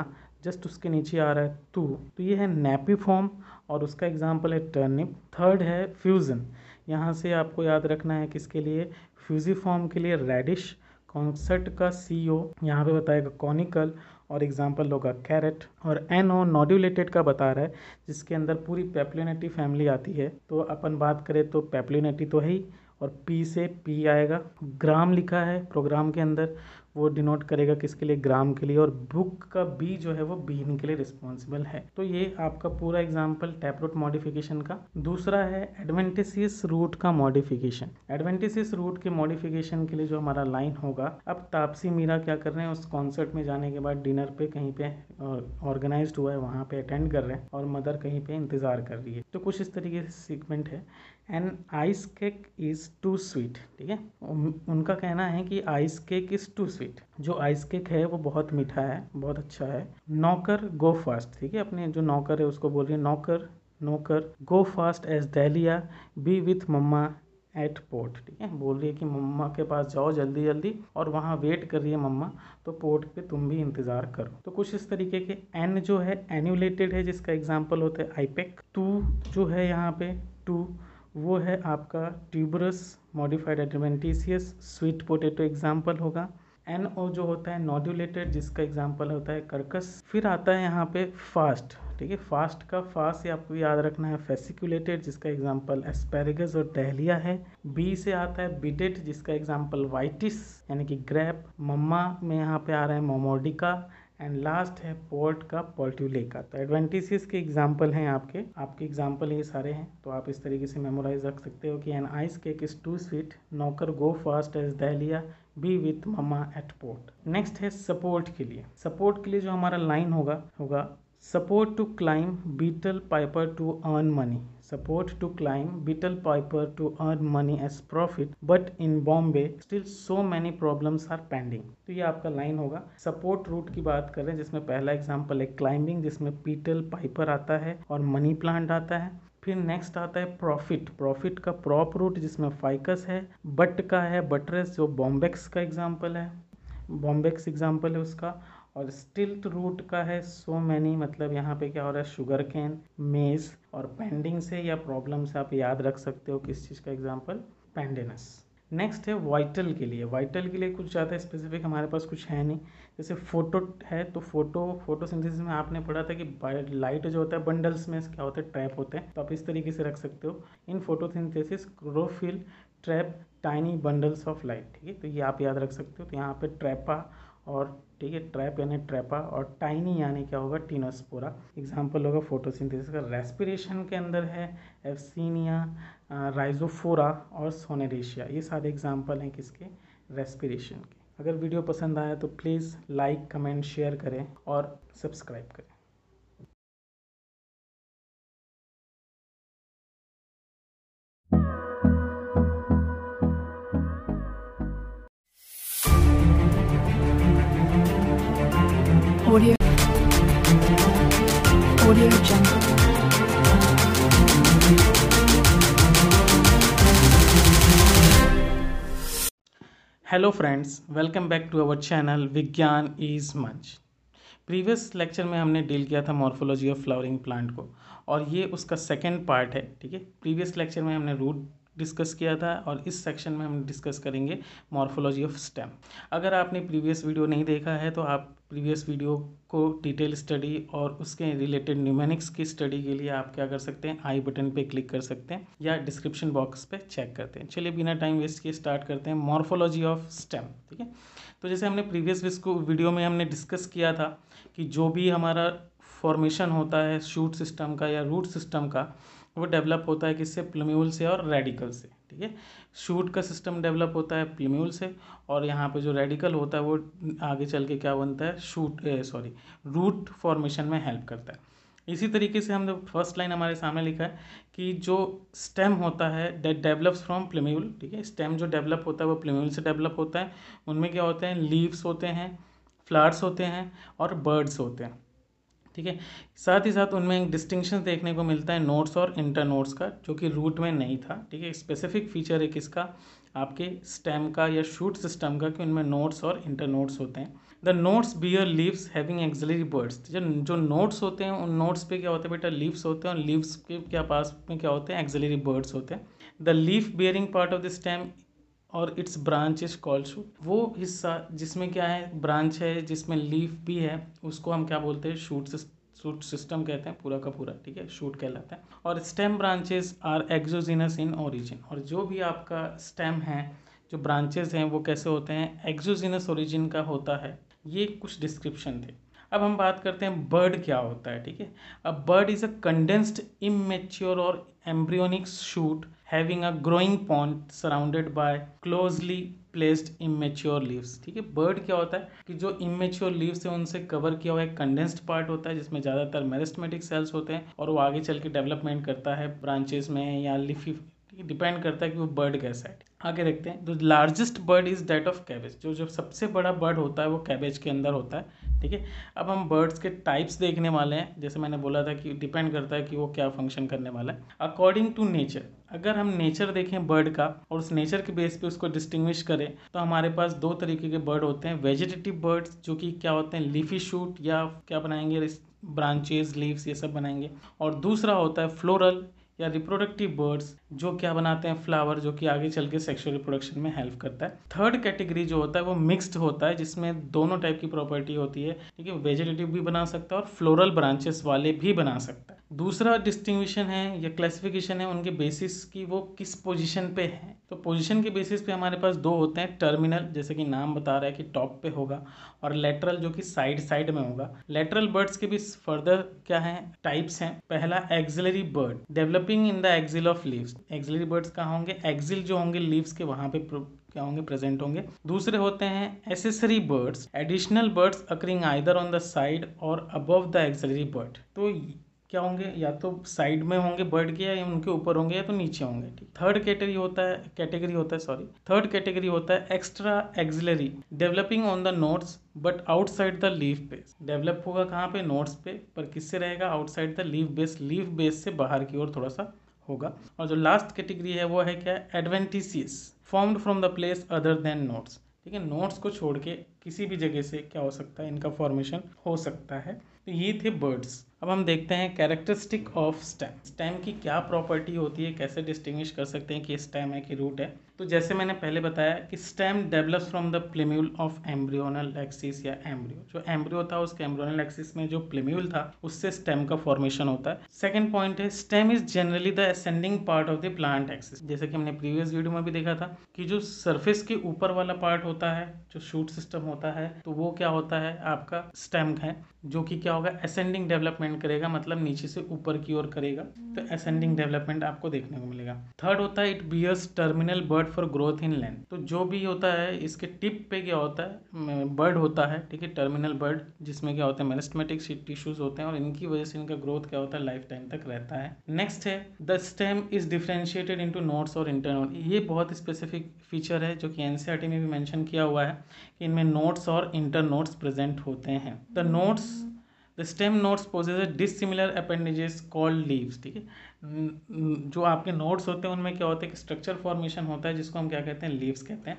जस्ट उसके नीचे आ रहा है तू। तो ये है नैपी फॉर्म और उसका एग्ज़ाम्पल है टर्निप थर्ड है फ्यूज़न यहाँ से आपको याद रखना है किसके लिए? फ्यूजी फॉर्म के लिए रेडिश कॉन्सर्ट का सी ओ यहाँ पर बताएगा कॉनिकल और एग्ज़ाम्पल होगा कैरेट और एन ओ नॉड्यूलेटेड का बता रहा है, जिसके अंदर पूरी पेप्लिनेटी फैमिली आती है। तो अपन बात करें तो पेप्लिनेटी तो है ही और पी से पी आएगा। ग्राम लिखा है प्रोग्राम के अंदर। वो डिनोट करेगा किसके लिए? ग्राम के लिए। और बुक का बी जो है वो बीन के लिए रिस्पॉन्सिबल है। तो ये आपका पूरा एग्ज़ाम्पल टैपरूट मॉडिफिकेशन का। दूसरा है एडवेंटिसियस रूट का मॉडिफिकेशन एडवेंटिसियस रूट के मॉडिफिकेशन के लिए जो हमारा लाइन होगा, अब तापसी मीरा क्या कर रहे हैं? उस कॉन्सर्ट में जाने के बाद डिनर पे कहीं पे ऑर्गेनाइज हुआ है, वहाँ पे अटेंड कर रहे हैं और मदर कहीं पे इंतज़ार कर रही है। तो कुछ इस तरीके से सीक्वेंट है। And ice cake is too sweet, ठीक है? उनका कहना है कि ice cake is too sweet. जो आइस केक है, वो बहुत मीठा है, बहुत अच्छा है। नौकर, गो फास्ट, ठीक है? अपने जो नौकर है, उसको बोल रही है, नौकर नौकर, go fast as dahlia be with mamma at port, ठीक है? बोल रही है कि मम्मा के पास जाओ जल्दी जल्दी, और वहाँ वेट कर रही है मम्मा तो पोर्ट पे तुम भी इंतज़ार करो। तो कुछ इस तरीके के एन जो है, एन्यूलेटेड है, जिसका एग्ज़ाम्पल होता है आईपेक टू जो है यहाँ पे टू वो है आपका tuberous modified adventitious sweet potato example होगा। एन ओ जो होता है नॉड्यूलेटेड जिसका एग्ज़ाम्पल होता है कर्कस फिर आता है यहाँ पे फास्ट ठीक है? फास्ट का फास्ट आपको याद रखना है फेसिकुलेटेड जिसका एग्ज़ाम्पल एस्पेरेगस और डहलिया है। बी से आता है बिटेड जिसका एग्ज़ाम्पल वाइटिस यानी कि ग्रैप मम्मा में यहाँ पे आ रहा है मोमोडिका। एंड लास्ट है पोर्ट का पोल्ट्यूलेका तो एडवेंटिसिस के एग्ज़ाम्पल हैं आपके। आपके एग्ज़ाम्पल ये सारे हैं तो आप इस तरीके से मेमोराइज रख सकते हो कि an ice cake is too sweet नौकर go fast as dahlia be with mama at port next है सपोर्ट के लिए। सपोर्ट के लिए जो हमारा लाइन होगा होगा support to climb betel piper to earn money. support to climb beetle piper to earn money as profit but in bombay still so many problems are pending तो ये आपका लाइन होगा। सपोर्ट रूट की बात करें, जिसमें पहला एग्जांपल है क्लाइंबिंग जिसमें पीटल पाइपर आता है और मनी प्लांट आता है। फिर नेक्स्ट आता है प्रॉफिट प्रॉफिट का प्रॉप रूट जिसमें फाइकस है बट का है बटरेस जो बॉम्बेक्स का एग्ज़ाम्पल है। बॉम्बेक्स एग्ज़ाम्पल है उसका। और स्टिल्ट रूट का है सो मैनी मतलब यहाँ पे क्या हो रहा है शुगर कैन मेज और पेंडिंग से या प्रॉब्लम से आप याद रख सकते हो किस चीज़ का एग्ज़ाम्पल पेंडेनस नेक्स्ट है वाइटल के लिए। वाइटल के लिए कुछ ज़्यादा स्पेसिफिक हमारे पास कुछ है नहीं। जैसे फ़ोटो है तो फ़ोटो फोटोसिंथेसिस में आपने पढ़ा था कि लाइट जो होता है बंडल्स में क्या होता है? ट्रैप होते हैं। तो आप इस तरीके से रख सकते हो। In photosynthesis chlorophyll trap tiny bundles of light ठीक है? तो ये आप याद रख सकते हो। तो यहाँ पे ट्रैपा और ठीक है ट्रैप यानी ट्रैपा और टाइनी यानी क्या होगा टीनोस्पोरा एग्ज़ाम्पल होगा फोटोसिंथेसिस का। रेस्पिरेशन के अंदर है एफसीनिया राइजोफोरा और सोनेरेशिया ये सारे एग्ज़ाम्पल हैं किसके? रेस्पिरेशन के। अगर वीडियो पसंद आया तो प्लीज़ लाइक कमेंट शेयर करें और सब्सक्राइब करें। Audio Jungle. Hello friends welcome back to our channel Vigyan is मंच प्रीवियस लेक्चर में हमने डील किया था मॉर्फोलॉजी ऑफ़ फ्लावरिंग प्लांट को, और ये उसका सेकेंड पार्ट है, ठीक है प्रीवियस लेक्चर में हमने रूट डिस्कस किया था, और इस सेक्शन में हम डिस्कस करेंगे मॉर्फोलॉजी ऑफ़ स्टेम अगर आपने प्रीवियस वीडियो नहीं देखा है तो आप प्रीवियस वीडियो को डिटेल स्टडी और उसके रिलेटेड न्यूमेनिक्स की स्टडी के लिए आप क्या कर सकते हैं, आई बटन पे क्लिक कर सकते हैं या डिस्क्रिप्शन बॉक्स पे चेक करते हैं। चलिए बिना टाइम वेस्ट किए स्टार्ट करते हैं मॉर्फोलॉजी ऑफ़ स्टेम, ठीक है? तो जैसे हमने प्रीवियस वीडियो में हमने डिस्कस किया था कि जो भी हमारा फॉर्मेशन होता है शूट सिस्टम का या रूट सिस्टम का, वो डेवलप होता है किससे? प्लम्यूल से और रेडिकल से। ठीक है? शूट का सिस्टम डेवलप होता है प्लम्यूल से और यहाँ पे जो रेडिकल होता है वो आगे चल के क्या बनता है? शूट सॉरी रूट फॉर्मेशन में हेल्प करता है। इसी तरीके से हमने फ़र्स्ट लाइन हमारे सामने लिखा है कि जो स्टेम होता है डेट डेवलप्स फ्रॉम प्लम्यूल ठीक है? स्टेम जो डेवलप होता है वो प्लम्यूल से डेवलप होता है। उनमें क्या होते हैं? लीव्स होते हैं फ्लावर्स होते हैं और बर्ड्स होते हैं। ठीक है? साथ ही साथ उनमें एक डिस्टिंक्शन देखने को मिलता है नोट्स और इंटर नोट्स का, जो कि रूट में नहीं था, ठीक है? स्पेसिफिक फीचर है किसका? आपके स्टेम का या शूट सिस्टम का कि उनमें नोट्स और इंटर नोट्स होते हैं। The nodes bear leaves having axillary buds जो जो नोट्स होते हैं, उन नोट्स पे क्या होता है बेटा? लीव्स होते हैं और लीव्स के क्या पास में क्या होते हैं? एक्सिलरी बर्ड्स होते हैं। The leaf bearing part of the stem और its branch is called shoot. वो हिस्सा जिसमें क्या है, ब्रांच है, जिसमें लीफ भी है, उसको हम क्या बोलते हैं, शूट शूट सिस्टम कहते हैं, पूरा का पूरा, ठीक है, शूट कहलाता है। और stem branches are exogenous in origin. और जो भी आपका स्टेम है, जो ब्रांचेस हैं, वो कैसे होते हैं एक्जोजिनस ओरिजिन का होता है। ये कुछ डिस्क्रिप्शन थे। अब हम बात करते हैं बर्ड क्या होता है, ठीक है। अब bud is a condensed immature और embryonic shoot. Having a growing point surrounded by closely placed immature leaves ठीक है? बर्ड क्या होता है? कि जो इमेच्योर लीव्स है, उनसे कवर किया हुआ एक कंडेंस्ड पार्ट होता है, जिसमें ज़्यादातर मेरिस्टमेटिक सेल्स होते हैं और वो आगे चल के डेवलपमेंट करता है ब्रांचेस में या लिफी डिपेंड करता है कि वो बर्ड कैसा है। आगे देखते हैं। The largest bud is that of cabbage. जो जो सबसे बड़ा बर्ड होता है, वो कैबेज के अंदर होता है। ठीक है? अब हम बर्ड्स के टाइप्स देखने वाले हैं। जैसे मैंने बोला था कि डिपेंड करता है कि वो क्या फ़ंक्शन करने वाला है। अकॉर्डिंग टू नेचर अगर हम नेचर देखें बर्ड का और उस नेचर के बेस पे उसको डिस्टिंग्विश करें तो हमारे पास दो तरीके के बर्ड होते हैं। वेजिटेटिव बर्ड्स जो कि क्या होते हैं लीफी शूट या क्या बनाएँगे ब्रांचेज लीव्स ये सब बनाएँगे। और दूसरा होता है फ्लोरल या रिप्रोडक्टिव बर्ड्स जो क्या बनाते हैं फ्लावर जो कि आगे चल के सेक्शुअल रिप्रोडक्शन में हेल्प करता है। थर्ड कैटेगरी जो होता है, वो मिक्स्ड होता है, जिसमें दोनों टाइप की प्रॉपर्टी होती है। ठीक है वेजिटेटिव भी बना सकता है और फ्लोरल ब्रांचेस वाले भी बना सकता है। दूसरा डिस्टिंग्विशन है, या क्लासिफिकेशन है, उनके बेसिस की वो किस पोजिशन पे है। तो पोजीशन के बेसिस पे हमारे पास दो होते हैं टर्मिनल जैसे कि नाम बता रहा है कि टॉप पे होगा, और लेटरल जो कि साइड साइड में होगा। लेटरल बर्ड्स के भी फर्दर क्या है? टाइप्स हैं। पहला axillary bud developing in the axil of leaves axillary buds कहाँ होंगे? एक्सिल जो होंगे लीव्स के वहाँ पे क्या होंगे? प्रेजेंट होंगे। दूसरे होते हैं accessory buds additional buds occurring either on the side और अबव द एक्सिलरी बर्ड तो क्या होंगे? या तो साइड में होंगे बर्ड के, या उनके ऊपर होंगे, या तो नीचे होंगे, ठीक। थर्ड कैटेगरी होता है कैटेगरी होता है सॉरी थर्ड कैटेगरी होता है extra axillary developing on the nodes but outside the leaf base develop होगा कहाँ पे? नोट्स पे। पर किससे रहेगा? Outside the leaf base leaf base से बाहर की ओर थोड़ा सा होगा। और जो लास्ट कैटेगरी है, वो है क्या? Adventitious formed from the place other than nodes ठीक है? नोट्स को छोड़ के किसी भी जगह से क्या हो सकता है? इनका फॉर्मेशन हो सकता है। तो ये थे बर्ड्स अब हम देखते हैं कैरेक्टरिस्टिक ऑफ़ स्टेम स्टेम की क्या प्रॉपर्टी होती है, कैसे डिस्टिंग्विश कर सकते हैं कि स्टेम है कि रूट है? तो जैसे मैंने पहले बताया कि stem develops from the plumule of embryonal axis या एम्ब्रियो जो एम्ब्रियो था, उसके एम्ब्रियोनल एक्सिस में जो प्लेम्यूल था, उससे स्टेम का फॉर्मेशन होता है. सेकंड पॉइंट है stem is generally the ascending part of the plant axis जैसे कि हमने प्रीवियस वीडियो में भी देखा था कि जो सरफेस के ऊपर वाला पार्ट होता है, जो शूट सिस्टम होता है तो वो क्या होता है? आपका स्टेम है, जो कि क्या होगा? असेंडिंग डेवलपमेंट करेगा मतलब नीचे से ऊपर की ओर करेगा तो असेंडिंग डेवलपमेंट आपको देखने को मिलेगा। थर्ड होता है it bears terminal bud for growth in length तो जो भी होता है इसके टिप पे क्या होता है बर्ड होता है ठीक है टर्मिनल बर्ड जिसमें क्या होता है मेरिस्टमेटिक टिश्यूज होते हैं और इनकी वजह से इनका ग्रोथ क्या होता है लाइफ टाइम तक रहता है। नेक्स्ट है the stem is differentiated into nodes और इंटरनोट ये बहुत स्पेसिफिक फीचर है जो कि एनसीआरटी में भी मैंशन किया हुआ है कि इनमें नोट्स और इंटर नोट्स प्रेजेंट होते हैं। The nodes the stem nodes possess dissimilar appendages called leaves ठीक है? जो आपके नोट्स होते हैं, उनमें क्या होता है? कि स्ट्रक्चर फॉर्मेशन होता है, जिसको हम क्या कहते हैं? लीव्स कहते हैं।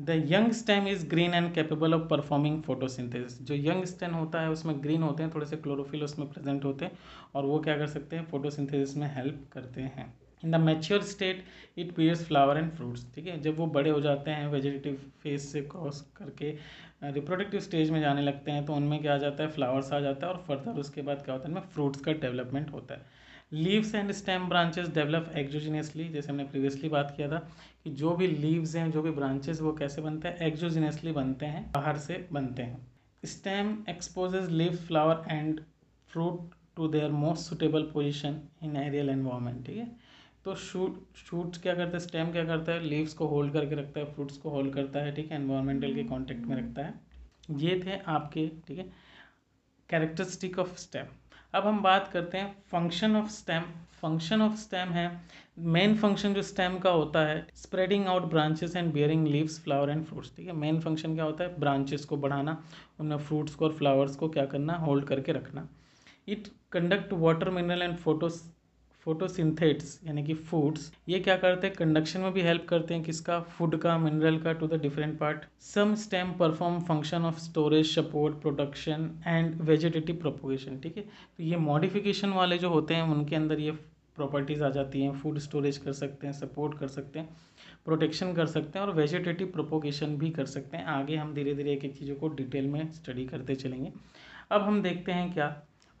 The young stem is green and capable of performing photosynthesis जो यंग स्टेम होता है, उसमें ग्रीन होते हैं, थोड़े से क्लोरोफिल उसमें प्रेजेंट होते हैं, और वो क्या कर सकते हैं? फोटोसिंथेसिस में हेल्प करते हैं। In the mature state it bears flower and fruits ठीक है? जब वो बड़े हो जाते हैं वेजिटेटिव फ़ेज़ से क्रॉस करके रिप्रोडक्टिव स्टेज में जाने लगते हैं तो उनमें क्या आ जाता है फ्लावर्स आ जाता है और फर्दर उसके बाद क्या होता है, इनमें फ्रूट्स का डेवलपमेंट होता है। Leaves and stem branches develop exogenously जैसे हमने प्रीवियसली बात किया था कि जो भी लीव्स हैं, जो भी ब्रांचेस वो कैसे बनते हैं एक्जोजिनियसली बनते हैं, बाहर से बनते हैं। Stem exposes leave flower and fruit to their most suitable position in aerial environment ठीक है? तो शूट शूट क्या करता है? स्टेम क्या करता है? लीव्स को होल्ड करके रखता है फ्रूट्स को होल्ड करता है, ठीक है? एनवायरमेंटल के कॉन्टेक्ट में रखता है। ये थे आपके, ठीक है? कैरेक्टरिस्टिक ऑफ़ स्टेम अब हम बात करते हैं function of stem function of stem है मेन फ़ंक्शन जो स्टेम का होता है spreading out branches and bearing leaves flower and fruits ठीक है? मेन फ़ंक्शन क्या होता है? ब्रांचेस को बढ़ाना, उनमें फ्रूट्स को और फ्लावर्स को क्या करना? होल्ड करके रखना। It conduct water mineral and photos photosynthates यानी कि फूड्स ये क्या करते हैं? कंडक्शन में भी हेल्प करते हैं किसका? फ़ूड का मिनरल का to the different part some stem perform function of storage support production and vegetative propagation ठीक है? तो ये मॉडिफिकेशन वाले जो होते हैं, उनके अंदर ये प्रॉपर्टीज़ आ जाती हैं। फ़ूड स्टोरेज कर सकते हैं सपोर्ट कर सकते हैं प्रोटेक्शन कर सकते हैं और वेजिटेटिव प्रोपोगेशन भी कर सकते हैं। आगे हम धीरे धीरे एक एक चीज़ों को डिटेल में स्टडी करते चलेंगे। अब हम देखते हैं क्या?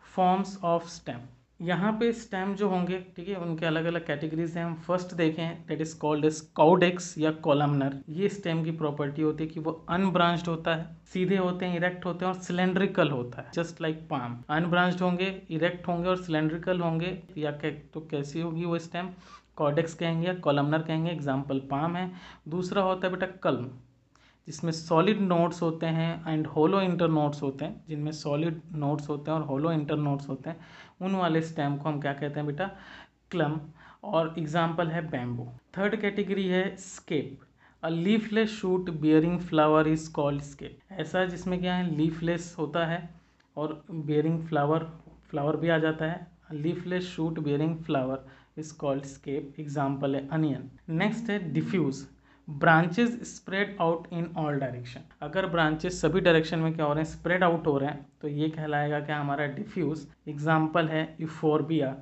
फॉर्म्स ऑफ़ स्टेम यहाँ पे स्टेम जो होंगे, ठीक है, उनके अलग अलग कैटेगरीज हैं। हम फ़र्स्ट देखें that is called as caudex या कॉलमनर ये स्टेम की प्रॉपर्टी होती है कि वो अनब्रांच्ड होता है, सीधे होते हैं इरेक्ट होते हैं और सिलेंड्रिकल होता है जस्ट लाइक पाम अनब्रांच्ड होंगे इरेक्ट होंगे और सिलेंड्रिकल होंगे, या कै तो कैसी होगी वो स्टेम कॉडेक्स कहेंगे या कॉलमनर कहेंगे एग्ज़ाम्पल पाम है। दूसरा होता है बेटा कलम, जिसमें सॉलिड नोट्स होते हैं एंड होलो इंटर नोट्स होते हैं, जिनमें सॉलिड नोट्स होते हैं और होलो इंटर नोट्स होते हैं। उन वाले स्टेम को हम क्या कहते हैं बेटा? क्लम। और एग्ज़ाम्पल है बैम्बू। थर्ड कैटेगरी है scape. A leafless shoot bearing flower is called scape. ऐसा जिसमें क्या है? लीफलेस होता है और बियरिंग फ्लावर फ्लावर भी आ जाता है। Leafless shoot bearing flower is called scape. Example है अनियन। नेक्स्ट है diffuse. Branches spread out in all direction अगर ब्रांचेस सभी डायरेक्शन में क्या हो रहे हैं स्प्रेड आउट हो रहे हैं तो ये कहलाएगा क्या हमारा डिफ्यूज एग्ज़ाम्पल है इफोरबिया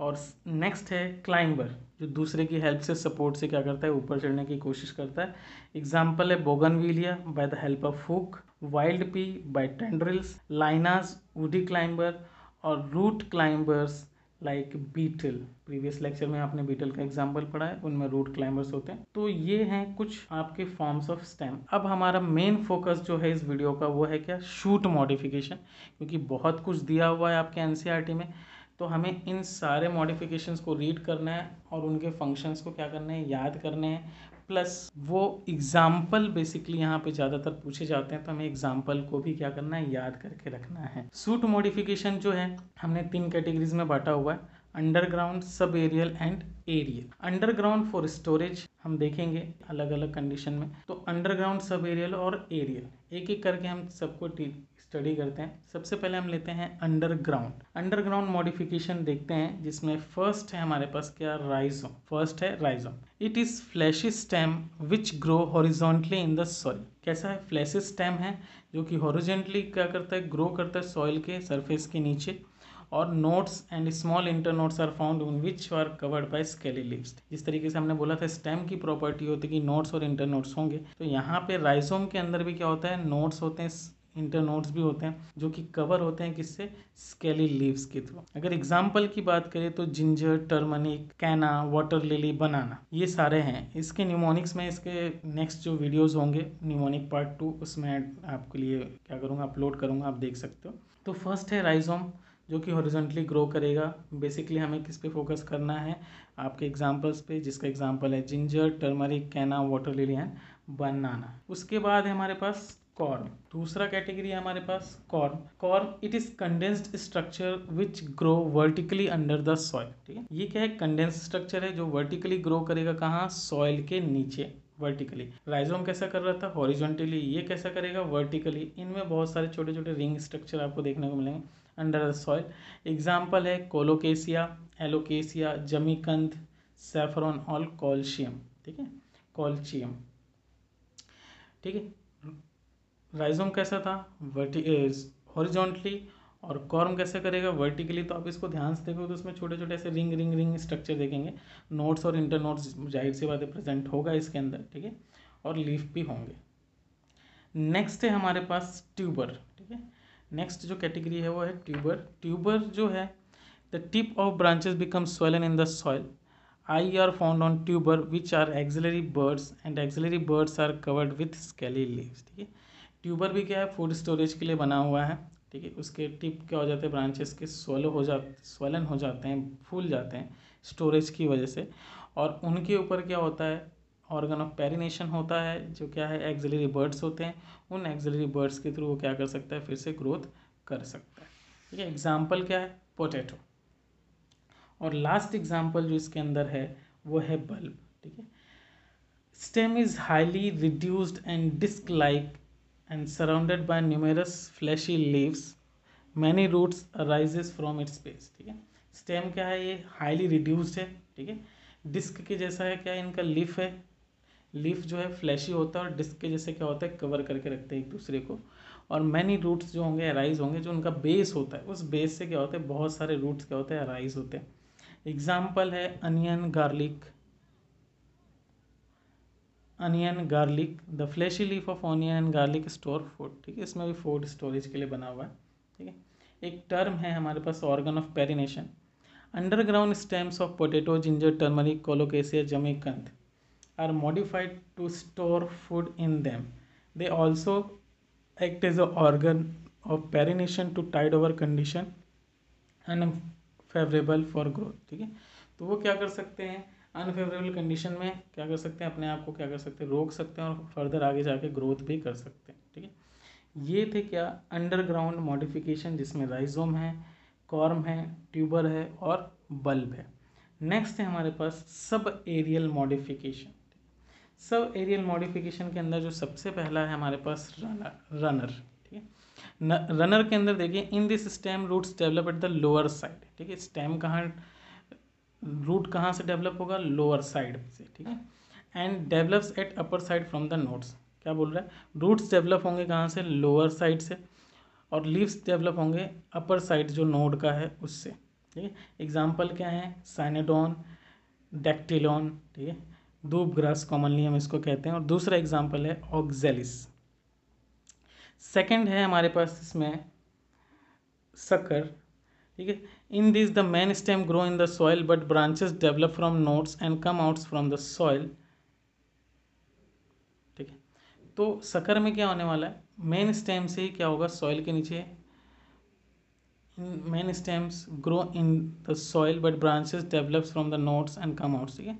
और नेक्स्ट है क्लाइंबर जो दूसरे की हेल्प से सपोर्ट से क्या करता है? ऊपर चढ़ने की कोशिश करता है। एग्ज़ाम्पल है bougainvillea by the help of hook wild pea by tendrils lianas woody climber और root climbers like betel previous lecture में आपने बीटल का एग्ज़ाम्पल पढ़ा है, उनमें रूट क्लाइंबर्स होते हैं। तो ये हैं कुछ आपके फॉर्म्स ऑफ़ स्टेम अब हमारा मेन फोकस जो है इस वीडियो का, वो है क्या? शूट मॉडिफिकेशन क्योंकि बहुत कुछ दिया हुआ है आपके एन में। तो हमें इन सारे मॉडिफिकेशंस को रीड करना है और उनके फ़ंक्शंस को क्या करना है? याद करने हैं। प्लस वो एग्ज़ाम्पल बेसिकली यहाँ पे ज़्यादातर पूछे जाते हैं तो हमें एग्ज़ाम्पल को भी क्या करना है, याद करके रखना है। सूट मॉडिफिकेशन जो है, हमने तीन कैटेगरीज में बांटा हुआ है underground sub aerial and aerial underground for storage हम देखेंगे अलग अलग कंडीशन में। तो अंडरग्राउंड सब एरियल और एरियल एक एक करके हम सबको स्टडी करते हैं। सबसे पहले हम लेते हैं अंडरग्राउंड अंडरग्राउंड मॉडिफिकेशन देखते हैं, जिसमें फ़र्स्ट है हमारे पास क्या? राइजोम फ़र्स्ट है rhizome it is fleshy stem which grow horizontally in the soil कैसा है? फ्लैशी स्टेम है, जो कि हॉरिजेंटली क्या करता है? ग्रो करता है सॉइल के सरफेस के नीचे। और nodes and small internodes are found in which are covered by scaly leaves जिस तरीके से हमने बोला था स्टेम की प्रॉपर्टी होती है कि नोट्स और इंटरनोट्स होंगे। तो यहाँ पे राइजोम के अंदर भी क्या होता है? नोट्स होते हैं इंटरनोट्स भी होते हैं, जो कि कवर होते हैं किससे? स्केली लीव्स के थ्रू अगर एग्ज़ाम्पल की बात करें तो ginger turmeric canna water lily banana ये सारे हैं। इसके न्यूमोनिक्स में इसके नेक्स्ट जो वीडियोस होंगे न्यूमोनिक पार्ट टू उसमें आपके लिए क्या करूँगा अपलोड करूँगा, आप देख सकते हो। तो फ़र्स्ट है राइजोम जो कि हॉरिजॉन्टली ग्रो करेगा। बेसिकली हमें किस पे फोकस करना है? आपके एग्जांपल्स पे, जिसका एग्जांपल है ginger turmeric canna water lily and banana उसके बाद हमारे पास कॉर्म दूसरा कैटेगरी है हमारे पास corm corm it is condensed structure which grow vertically under the soil ठीक है? ये क्या है? कंडेंस स्ट्रक्चर है जो वर्टिकली ग्रो करेगा कहाँ? सॉइल के नीचे वर्टिकली राइजोम कैसा कर रहा था? हॉरिजॉन्टली ये कैसा करेगा? वर्टिकली इनमें बहुत सारे छोटे छोटे रिंग स्ट्रक्चर आपको देखने को मिलेंगे अंडर द सॉइल एग्ज़ाम्पल है कोलोकेसिया एलोकेसिया जमीकंद सेफरॉन और कॉल्शियम ठीक है? कॉल्शियम ठीक है? राइजोम कैसा था? वर्टी हॉरिजॉन्टली और कॉर्म कैसे करेगा? वर्टिकली तो आप इसको ध्यान से देखोगे तो उसमें छोटे छोटे ऐसे रिंग रिंग रिंग स्ट्रक्चर देखेंगे। नोट्स और इंटर नोट्स ज़ाहिर सी बातें प्रेजेंट होगा इसके अंदर, ठीक है? और लीफ भी होंगे। नेक्स्ट है हमारे पास ट्यूबर ठीक है? नेक्स्ट जो कैटेगरी है वो है ट्यूबर ट्यूबर जो है the tip of branches become swollen in the soil eye are found on tuber which are axillary buds and axillary buds are covered with scaly leaves ठीक है? ट्यूबर भी क्या है, फ़ूड स्टोरेज के लिए बना हुआ है, ठीक है? उसके टिप क्या हो जाते हैं, ब्रांचेस के सोलो हो जाते स्वलन हो जाते हैं, फूल जाते हैं स्टोरेज की वजह से। और उनके ऊपर क्या होता है ऑर्गन ऑफ़ पेरिनेशन होता है, जो क्या है एक्सिलरी बर्ड्स होते हैं, उन एक्सिलरी बर्ड्स के थ्रू वो क्या कर सकता है, फिर से ग्रोथ कर सकता है। ठीक है एग्ज़ाम्पल क्या है पोटैटो और लास्ट एग्ज़ाम्पल जो इसके अंदर है, वो है बल्ब ठीक है? Stem is highly reduced and disc like and surrounded by numerous fleshy leaves, many roots arises from its base ठीक है? स्टेम क्या है? ये हाईली रिड्यूस्ड है, ठीक है? डिस्क के जैसा है क्या इनका लीफ है? लीफ जो है फ्लैशी होता है और डिस्क के जैसे क्या होता है? कवर करके रखते हैं एक दूसरे को। और मैनी रूट्स जो होंगे अराइज होंगे, जो उनका बेस होता है, उस बेस से क्या होता है? बहुत सारे रूट्स क्या होते हैं? अराइज होते हैं। एग्ज़ाम्पल है onion garlic onion garlic the fleshy leaf of onion and garlic store food ठीक है? इसमें भी फ़ूड स्टोरेज के लिए बना हुआ है, ठीक है? एक टर्म है हमारे पास organ of perennation underground stems of potato ginger turmeric colocasia जमीकंद are modified to store food in them they also act as a organ of perennation to tide over condition unfavourable for growth ठीक है? तो वो क्या कर सकते हैं? Unfavourable condition में क्या कर सकते हैं? अपने आप को क्या कर सकते हैं? रोक सकते हैं और फर्दर आगे जाके ग्रोथ भी कर सकते हैं, ठीक है? ये थे क्या अंडरग्राउंड मॉडिफिकेशन जिसमें राइजोम है कॉर्म है ट्यूबर है और बल्ब है। नेक्स्ट है हमारे पास sub aerial modification sub aerial modification के अंदर जो सबसे पहला है हमारे पास रनर रनर ठीक है? रनर के अंदर देखिए in this stem roots develop at the lower side ठीक है? स्टेम कहाँ रूट कहाँ से डेवलप होगा? लोअर साइड से, ठीक है? And develops at upper side from the nodes क्या बोल रहा है? रूट्स डेवलप होंगे कहाँ से? लोअर साइड से। और लीव्स डेवलप होंगे अपर साइड जो नोड का है उससे, ठीक है? एग्ज़ाम्पल क्या है? साइनेडोन डेक्टिलॉन ठीक है? दूब ग्रास कॉमनली हम इसको कहते हैं। और दूसरा एग्ज़ाम्पल है ऑक्जेलिस सेकेंड है हमारे पास इसमें सकर ठीक है? In this the main stem grow in the soil but branches develop from nodes and come outs from the soil ठीक है? तो सकर में क्या होने वाला है? मेन स्टेम से ही क्या होगा? सॉइल के नीचे। Main stems grow in the soil but branches develop from the nodes and come outs ठीक है?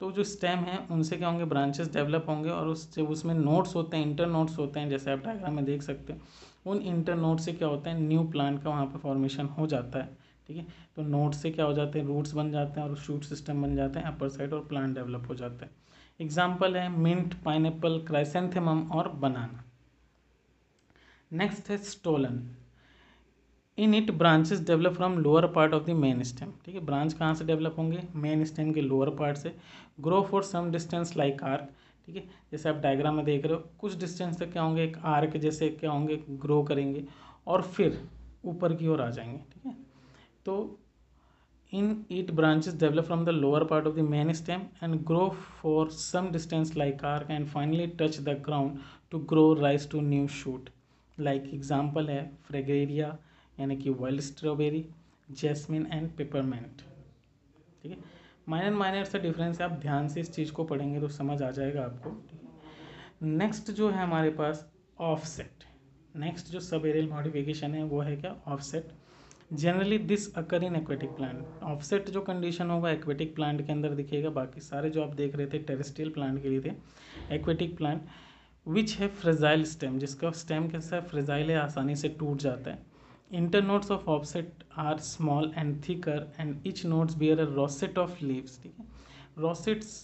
तो जो स्टेम है, उनसे क्या होंगे? ब्रांचेस डेवलप होंगे, और उस, जब उसमें नोट्स होते हैं इंटर नोट्स होते हैं, जैसे आप डायग्राम में देख सकते हैं, उन इंटर नोट से क्या होता है? न्यू प्लांट का वहाँ पर फॉर्मेशन हो जाता है। ठीक है? तो नोट से क्या हो जाते हैं? रूट्स बन जाते हैं और शूट सिस्टम बन जाते हैं अपर साइड और प्लांट डेवलप हो जाते हैं। एग्ज़ाम्पल है मिंट पाइनएप्पल क्राइसेंथेमम और बनाना नेक्स्ट है stolon in it branches develop from lower part of the main stem ठीक है? ब्रांच कहाँ से डेवलप होंगे? मेन स्टेम के लोअर पार्ट से। Grow for some distance like arc ठीक है? जैसे आप डायग्राम में देख रहे हो, कुछ डिस्टेंस तक क्या होंगे? एक आर्क जैसे क्या होंगे? ग्रो करेंगे। और फिर ऊपर की ओर आ जाएँगे। ठीक है? तो in it branches develop from the lower part of the main stem and grow for some distance like arc and finally touch the ground to grow rise to new shoot like example है fragaria यानी कि wild strawberry jasmine and peppermint ठीक है? Minor minor सा difference है, आप ध्यान से इस चीज़ को पढ़ेंगे तो समझ आ जाएगा आपको। नेक्स्ट जो है हमारे पास ऑफसेट नेक्स्ट जो सब एरियल मॉडिफिकेशन है, वो है क्या? Offset generally this occur in aquatic plant offset जो कंडीशन होगा एक्वेटिक प्लांट के अंदर दिखेगा। बाकी सारे जो आप देख रहे थे टेरेस्ट्रियल प्लांट के लिए थे एक्वेटिक प्लांट विच है फ्रेजाइल स्टेम जिसका स्टेम कैसा है फ्रेजाइल है, आसानी से टूट जाता है। Internodes of offset are small and thicker and each nodes bear a rosette of leaves, ठीक है? Rosettes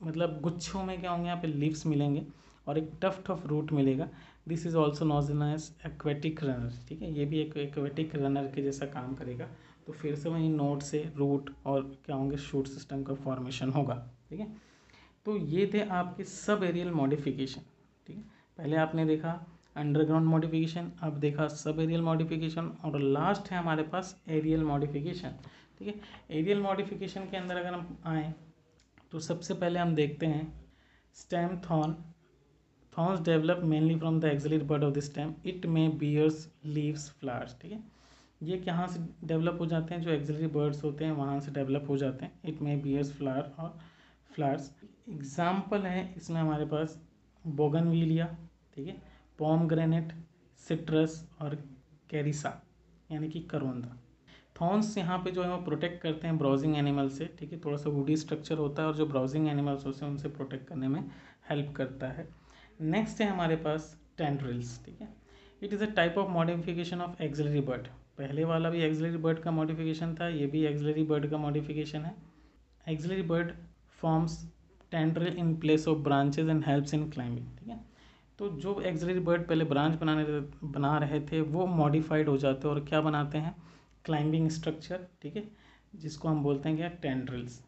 मतलब गुच्छों में क्या होंगे, यहाँ पे लीव्स मिलेंगे, और एक टफ्ट ऑफ़ रूट मिलेगा। दिस इज़ ऑल्सो नोजन एज एक्वेटिक रनर ठीक है? ये भी एक एक्वेटिक रनर के जैसा काम करेगा। तो फिर से वहीं नोट से रूट और क्या होंगे शूट सिस्टम का फॉर्मेशन होगा, ठीक है? तो ये थे आपके सब एरियल मॉडिफिकेशन ठीक है? पहले आपने देखा अंडरग्राउंड मॉडिफिकेशन अब देखा सब एरियल मॉडिफिकेशन और लास्ट है हमारे पास एरियल मॉडिफिकेशन ठीक है? एरियल मॉडिफिकेशन के अंदर अगर हम आएँ तो सबसे पहले हम देखते हैं stem thorn thorns develop mainly from the axillary bud of the stem it may bears leaves flowers ठीक है? ये कहाँ से डेवलप हो जाते हैं? जो एक्सिलरी बर्ड्स होते हैं, वहाँ से डेवलप हो जाते हैं। इट मे बियर्स फ्लावर और फ्लावर्स एग्ज़ाम्पल है, इसमें हमारे पास बोगनविलिया ठीक है? पॉम ग्रेनेट सिट्रस और कैरिसा यानी कि करवंदा। थॉर्न्स यहाँ पे जो है, वो प्रोटेक्ट करते हैं ब्राउजिंग एनिमल से, ठीक है? थोड़ा सा वुडी स्ट्रक्चर होता है और जो ब्राउजिंग एनिमल्स होते हैं, उनसे प्रोटेक्ट करने में हेल्प करता है। नेक्स्ट है हमारे पास टेंड्रिल्स ठीक है? It is a type of modification of axillary bud पहले वाला भी एक्जलरी बर्ड का मॉडिफिकेशन था, ये भी एक्सिलरी बर्ड का मॉडिफिकेशन है। Axillary bud forms tendril in place of branches and helps in climbing ठीक है? तो जो एक्जलरी बर्ड पहले ब्रांच बनाने बना रहे थे, वो मॉडिफाइड हो जाते हैं और क्या बनाते हैं? क्लाइंबिंग स्ट्रक्चर ठीक है? जिसको हम बोलते हैं क्या tendrils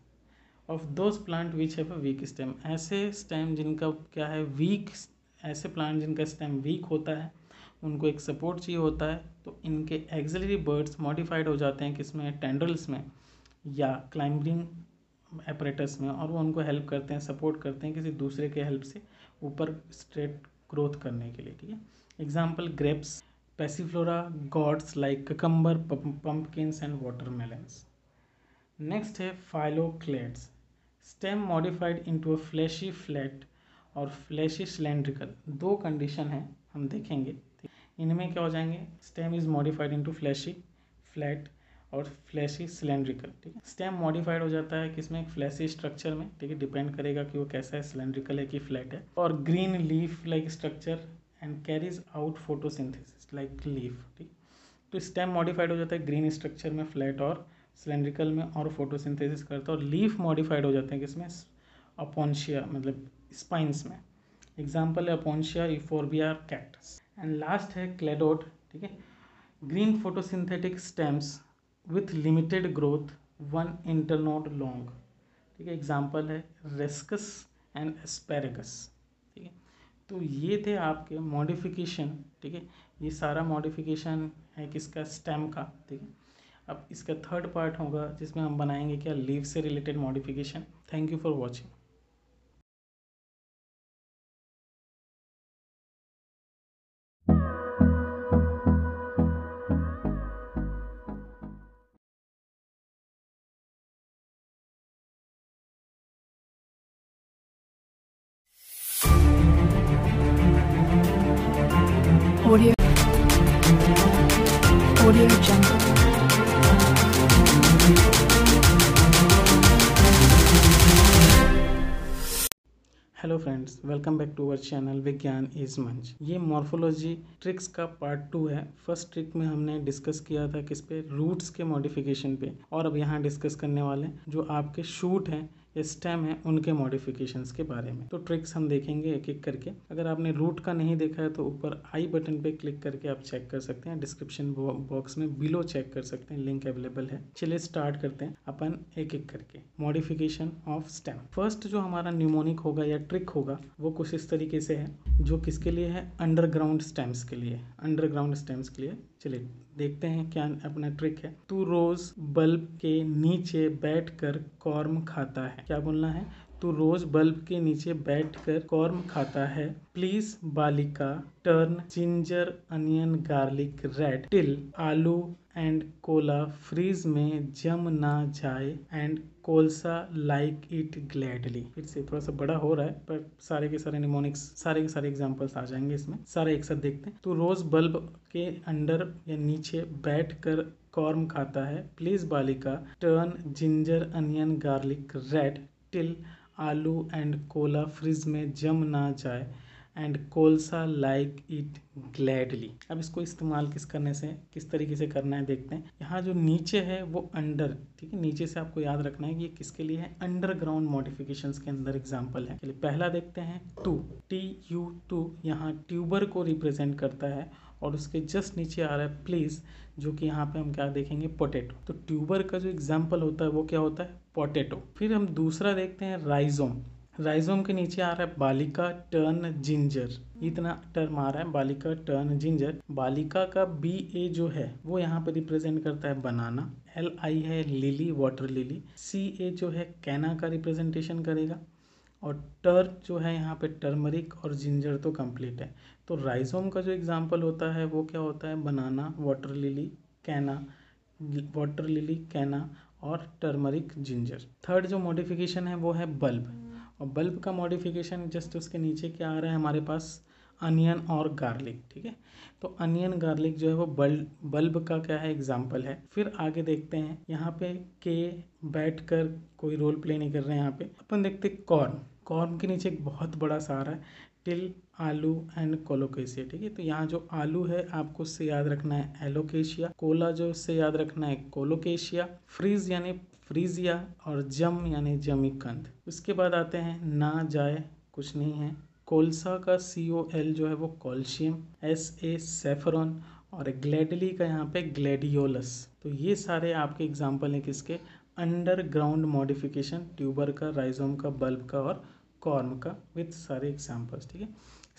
of those plant which have a weak stem ऐसे स्टेम जिनका क्या है वीक ऐसे प्लांट जिनका स्टेम वीक होता है, उनको एक सपोर्ट चाहिए होता है तो इनके एक्सलरी बर्ड्स मॉडिफाइड हो जाते हैं किसमें? टेंड्रल्स में या क्लाइंबिंग एपरेटस में और वो उनको हेल्प करते हैं सपोर्ट करते हैं किसी दूसरे के हेल्प से ऊपर स्ट्रेट ग्रोथ करने के लिए, ठीक है? Example grapes passiflora gourds like cucumber pumpkins and watermelons next है phylloclades stem modified into a fleshy flat और फ्लैशी सिलेंड्रिकल। दो कंडीशन है, हम देखेंगे। इनमें क्या हो जाएँगे? Stem is modified into fleshy flat और फ्लैशी सिलेंड्रिकल, ठीक है? स्टेम मॉडिफाइड हो जाता है किसमें? फ्लैशी स्ट्रक्चर में, ठीक है? डिपेंड करेगा कि वो कैसा है, सिलेंड्रिकल है कि फ्लैट है। और green leaf like structure and carries out photosynthesis like leaf, ठीक? तो स्टेम मॉडिफाइड हो जाता है ग्रीन स्ट्रक्चर में फ्लैट और सिलेंड्रिकल में और फोटोसिंथेसिस करता है और लीफ मॉडिफाइड हो जाते हैं किसमें? अपोन्शिया मतलब स्पाइंस में। एग्ज़ाम्पल है Opuntia Euphorbia cactus and last है क्लेडोड ठीक है? Green photosynthetic stems with limited growth one internode long ठीक है एग्ज़ाम्पल है रेस्कस एंड एस्पेरेगस ठीक है? तो ये थे आपके मॉडिफिकेशन ठीक है? ये सारा मॉडिफिकेशन है किसका? स्टेम का, ठीक है? अब इसका थर्ड पार्ट होगा जिसमें हम बनाएँगे क्या लीव से related modification thank you for watching welcome back to our channel Vigyan is Manch ये मॉर्फोलॉजी ट्रिक्स का पार्ट टू है। फ़र्स्ट ट्रिक में हमने डिस्कस किया था किस पे रूट्स के मॉडिफिकेशन पे। और अब यहाँ डिस्कस करने वाले जो आपके शूट हैं स्टेम है उनके मॉडिफिकेशंस के बारे में। तो ट्रिक्स हम देखेंगे एक एक करके। अगर आपने रूट का नहीं देखा है तो ऊपर आई बटन पे क्लिक करके आप चेक कर सकते हैं। डिस्क्रिप्शन बॉक्स में बिलो चेक कर सकते हैं। लिंक अवेलेबल है। चलिए स्टार्ट करते हैं अपन एक एक करके। मॉडिफिकेशन ऑफ़ स्टेम फ़र्स्ट जो हमारा न्यूमोनिक होगा या ट्रिक होगा, वो कुछ इस तरीके से है, जो किसके लिए है? अंडरग्राउंड स्टेम्स के लिए। अंडरग्राउंड स्टेम्स के लिए। चलिए देखते हैं क्या अपना ट्रिक है। तू रोज बल्ब के नीचे बैठकर कॉर्म खाता है। क्या बोलना है? तू रोज बल्ब के नीचे बैठकर कॉर्म खाता है। प्लीज़ बालिका, turn ginger, onion, garlic, red, till, आलू एंड कोला फ्रीज में जम ना जाए एंड कोलसा लाइक इट ग्लैडली। फिर से थोड़ा सा बड़ा हो रहा है, पर सारे के सारे निमोनिक्स, सारे के सारे एग्जांपल्स आ जाएँगे इसमें। सारे एक साथ देखते हैं। तो रोज बल्ब के अंडर या नीचे बैठ कर कॉर्म खाता है। प्लीज़ बालिका, turn ginger, onion, garlic, red, till आलू एंड कोला फ्रिज में जम ना जाए एंड कोलसा लाइक इट ग्लैडली। अब इसको इस्तेमाल किस करने से, किस तरीके से करना है देखते हैं। यहाँ जो नीचे है वो अंडर, ठीक है, नीचे से आपको याद रखना है कि ये किसके लिए है? अंडरग्राउंड मॉडिफिकेशंस के अंदर एग्ज़ाम्पल है। पहला देखते हैं। टू टी यू टू, यहाँ ट्यूबर को रिप्रेजेंट करता है और उसके जस्ट नीचे आ रहा है प्लीज़ जो कि यहाँ पे हम क्या देखेंगे? पोटैटो तो ट्यूबर का जो एग्ज़ाम्पल होता है, वो क्या होता है? पोटैटो फिर हम दूसरा देखते हैं राइजोम राइजोम के नीचे आ रहा है बालिका टर्न जिंजर इतना टर्म आ रहा है, बालिका टर्न जिंजर बालिका का बी ए जो है, वो यहाँ पे रिप्रेजेंट करता है बनाना एल आई है lily water lily C A जो है कैना का रिप्रेजेंटेशन करेगा. और टर जो है यहाँ पे टर्मरिक और जिंजर तो कंप्लीट है. तो राइजोम का जो एग्ज़ाम्पल होता है, वो क्या होता है? Banana water lily canna water lily canna और टर्मरिक जिंजर थर्ड जो मॉडिफिकेशन है, वो है बल्ब और बल्ब का मॉडिफिकेशन जस्ट उसके नीचे क्या आ रहा है? हमारे पास अनियन और गार्लिक ठीक है? तो अनियन गार्लिक जो है, वो बल्ब बल्ब का क्या है? एग्ज़ाम्पल है. फिर आगे देखते हैं. यहाँ पे के बैठ कर कोई रोल प्ले नहीं कर रहे हैं यहाँ पे. अपन देखते कॉर्न कॉर्न के नीचे एक बहुत बड़ा सा आ रहा है. टिल आलू एंड कोलोकेशिया ठीक है? तो यहाँ जो आलू है, आपको उससे याद रखना है एलोकेशिया कोला जो उससे याद रखना है कोलोकेशिया फ्रीज यानी फ्रीजिया और जम यानी जमीकंद उसके बाद आते हैं, ना जाए, कुछ नहीं है। कोलसा का सी ओ एल जो है वो कॉल्शियम एस ए सेफरॉन और ग्लेडली का यहाँ पे ग्लेडियोलस तो ये सारे आपके एग्ज़ाम्पल हैं किसके? अंडरग्राउंड मॉडिफिकेशन ट्यूबर का राइजोम का बल्ब का और कॉर्म का विथ सारे एग्जाम्पल्स ठीक है?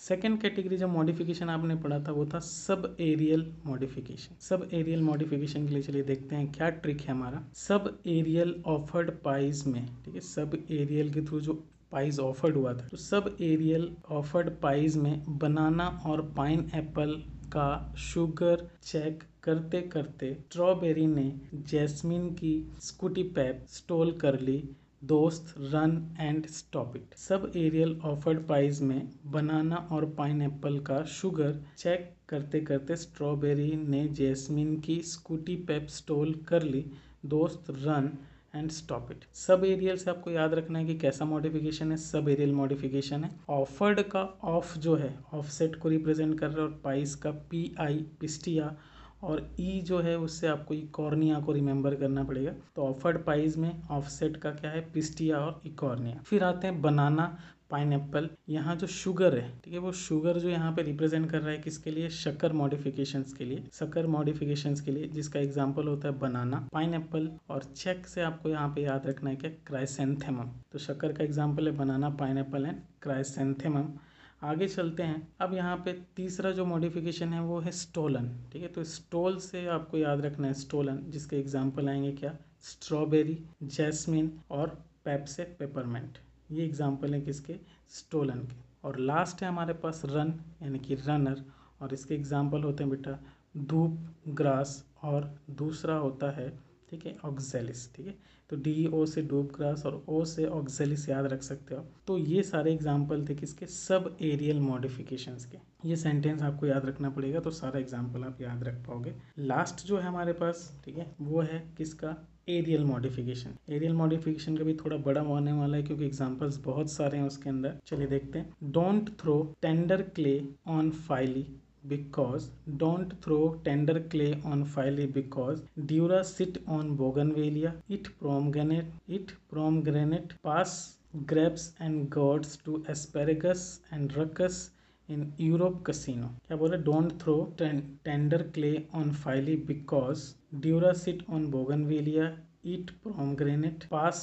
सेकेंड कैटेगरी जो मॉडिफिकेशन आपने पढ़ा था, वो था sub aerial modification sub aerial modification के लिए चलिए देखते हैं क्या ट्रिक है हमारा. सब एरियल ऑफर्ड पाइज में, ठीक है सब एरियल के थ्रू जो पाइज ऑफर्ड हुआ था तो सब एरियल ऑफर्ड पाइज में बनाना और पाइन एप्पल का शुगर चेक करते करते स्ट्रॉबेरी ने जैस्मिन की स्कूटी पैप स्टोल कर ली दोस्त run and stop it sub aerial offered pies में बनाना और पाइन का शुगर चेक करते करते स्ट्रॉबेरी ने जैस्मिन की स्कूटी पेप स्टोल कर ली। दोस्त run and stop it sub aerial से आपको याद रखना है कि कैसा मॉडिफिकेशन है? सब एरियल मॉडिफिकेशन है। ऑफर्ड का ऑफ़ जो है ऑफसेट को रिप्रेजेंट कर रहा है और पाइस का पी आई पिस्टिया और ई जो है, उससे आपको इकॉर्निया को रिमेंबर करना पड़ेगा। तो ऑफर्ड पाइज में ऑफसेट का क्या है? पिस्टिया और इकॉर्निया फिर आते हैं बनाना पाइन यहाँ जो शुगर है, ठीक है, वो शुगर जो यहाँ पे रिप्रेजेंट कर रहा है किसके लिए? शक्कर मॉडिफिकेशंस के लिए। शक्कर मॉडिफिकेशंस के लिए, जिसका एग्जांपल होता है बनाना पाइन एप्पल और चेक से आपको यहाँ पे याद रखना है क्या? क्राइसेंथेमम तो शक्कर का एग्ज़ाम्पल है बनाना पाइन एंड क्राइसेंथेमम आगे चलते हैं। अब यहाँ पे तीसरा जो मॉडिफिकेशन है वो है स्टोलन ठीक है? तो स्टोल से आपको याद रखना है स्टोलन जिसके एग्ज़ाम्पल आएँगे क्या? स्ट्रॉबेरी जैस्मिन और पेप्से पेपरमेंट ये एग्ज़ाम्पल है किसके? स्टोलन के। और लास्ट है हमारे पास रन यानी कि रनर और इसके एग्ज़ाम्पल होते हैं बेटा, धूप ग्रास और दूसरा होता है, ठीक है? ऑक्जेलिस ठीक है? तो डी ओ से डूब ग्रास और ओ से ऑक्जेलिस याद रख सकते हो तो ये सारे एग्ज़ाम्पल थे किसके? सब एरियल मॉडिफिकेशंस के। ये सेंटेंस आपको याद रखना पड़ेगा तो सारा एग्ज़ाम्पल आप याद रख पाओगे। लास्ट जो है हमारे पास, ठीक है, वो है किसका? एरियल मॉडिफिकेशन एरियल मॉडिफिकेशन का भी थोड़ा बड़ा होने वाला है, क्योंकि एग्जांपल्स बहुत सारे हैं उसके अंदर। चलिए देखते हैं। Don't throw tender clay on फाइली because don't throw tender clay on Phily because Dura sit on Bougainvillea it pomegranate it pomegranate pass grapes and gourds to asparagus and ruckus in Europe casino क्या बोले don't throw tender clay on फाइली because dura sit on bougainvillea eat pomegranate pass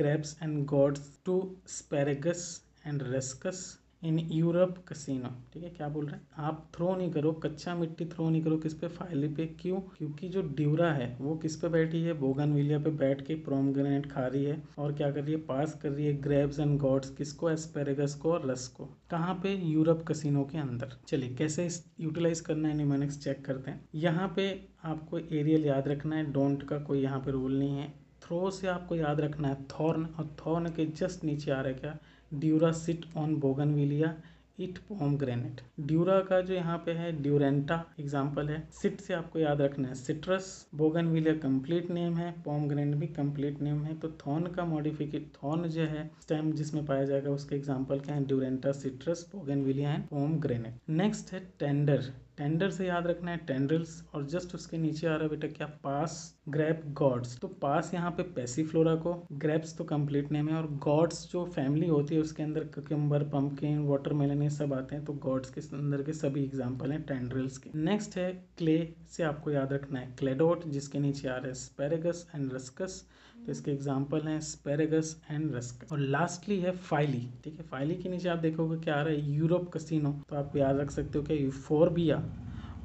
grapes and gods to asparagus and ruscus in Europe casino. ठीक है, क्या बोल रहे हैं? आप throw नहीं करो, कच्चा मिट्टी थ्रो नहीं करो, किस पे? फाइली पे क्यों? क्योंकि जो ड्यूरा है, वो किस पे बैठी है? बोगन पे बैठ के प्रोमग्रेनेट खा रही है और क्या कर रही है? पास कर रही है ग्रेब्स एंड गॉड्स, किसको? एस्पेरेगस को और रस को। कहाँ पे? यूरोप कसिनो के अंदर। चलिए, कैसे यूटिलाइज करना है निमोनिक्स चेक करते हैं। यहाँ पे आपको एरियल याद रखना है डोंट का कोई यहाँ पे रूल नहीं है। थ्रो से आपको याद रखना है थॉर्न और थॉर्न के जस्ट नीचे आ रहा है क्या? Dura sit on bougainvillea it pomegranate dura का जो यहाँ पे है ड्यूरेंटा एग्ज़ाम्पल है। सिट से आपको याद रखना है। सिट्रस बोगनविलिया कंप्लीट नेम है। पोम ग्रेनेट भी कंप्लीट नेम है। तो थॉन का मॉडिफिकेट थॉर्न जो है स्टेम जिसमें पाया जाएगा, उसके एग्ज़ाम्पल क्या है? Duranta citrus bougainvillea and pomegranate next है टेंडर टेंडर से याद रखना है टेंडल्स और जस्ट उसके नीचे आ रहा है बेटा क्या? पास ग्रेप गॉड्स तो पास यहाँ पे पैसीफ्लोरा को ग्रेप्स तो कंप्लीट नेम है, और गॉड्स जो फैमिली होती है उसके अंदर ककम्बर पंपकिन वाटरमेलन ये सब आते हैं तो गॉड्स के अंदर के सभी एग्ज़ाम्पल हैं टेंड्रिल्स के. नेक्स्ट है क्ले से आपको याद रखना है क्लेडोट जिसके नीचे आ रहा है स्पेरेगस एंड रस्कस तो इसके एग्ज़ाम्पल हैं स्पेरेगस एंड रस्क और लास्टली है फाइली ठीक है फाइली के नीचे आप देखोगे क्या आ रहा है? यूरोप कसिनो तो आप याद रख सकते हो क्या यूफोरबिया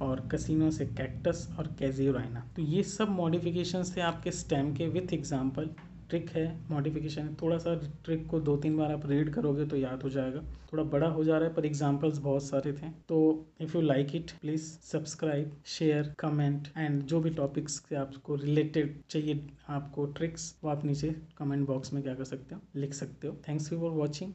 और कसिनो से कैक्टस और कैजियोराइना तो ये सब मॉडिफिकेशन थे आपके स्टेम के विथ एग्ज़ाम्पल ट्रिक है मॉडिफिकेशन है। थोड़ा सा ट्रिक को दो तीन बार आप रीड करोगे तो याद हो जाएगा। थोड़ा बड़ा हो जा रहा है, पर एग्जाम्पल्स बहुत सारे थे। तो if you like it please subscribe share comment and जो भी टॉपिक्स से आपको रिलेटेड चाहिए, आपको ट्रिक्स वो आप नीचे कमेंट बॉक्स में क्या कर सकते हो, लिख सकते हो। Thanks for watching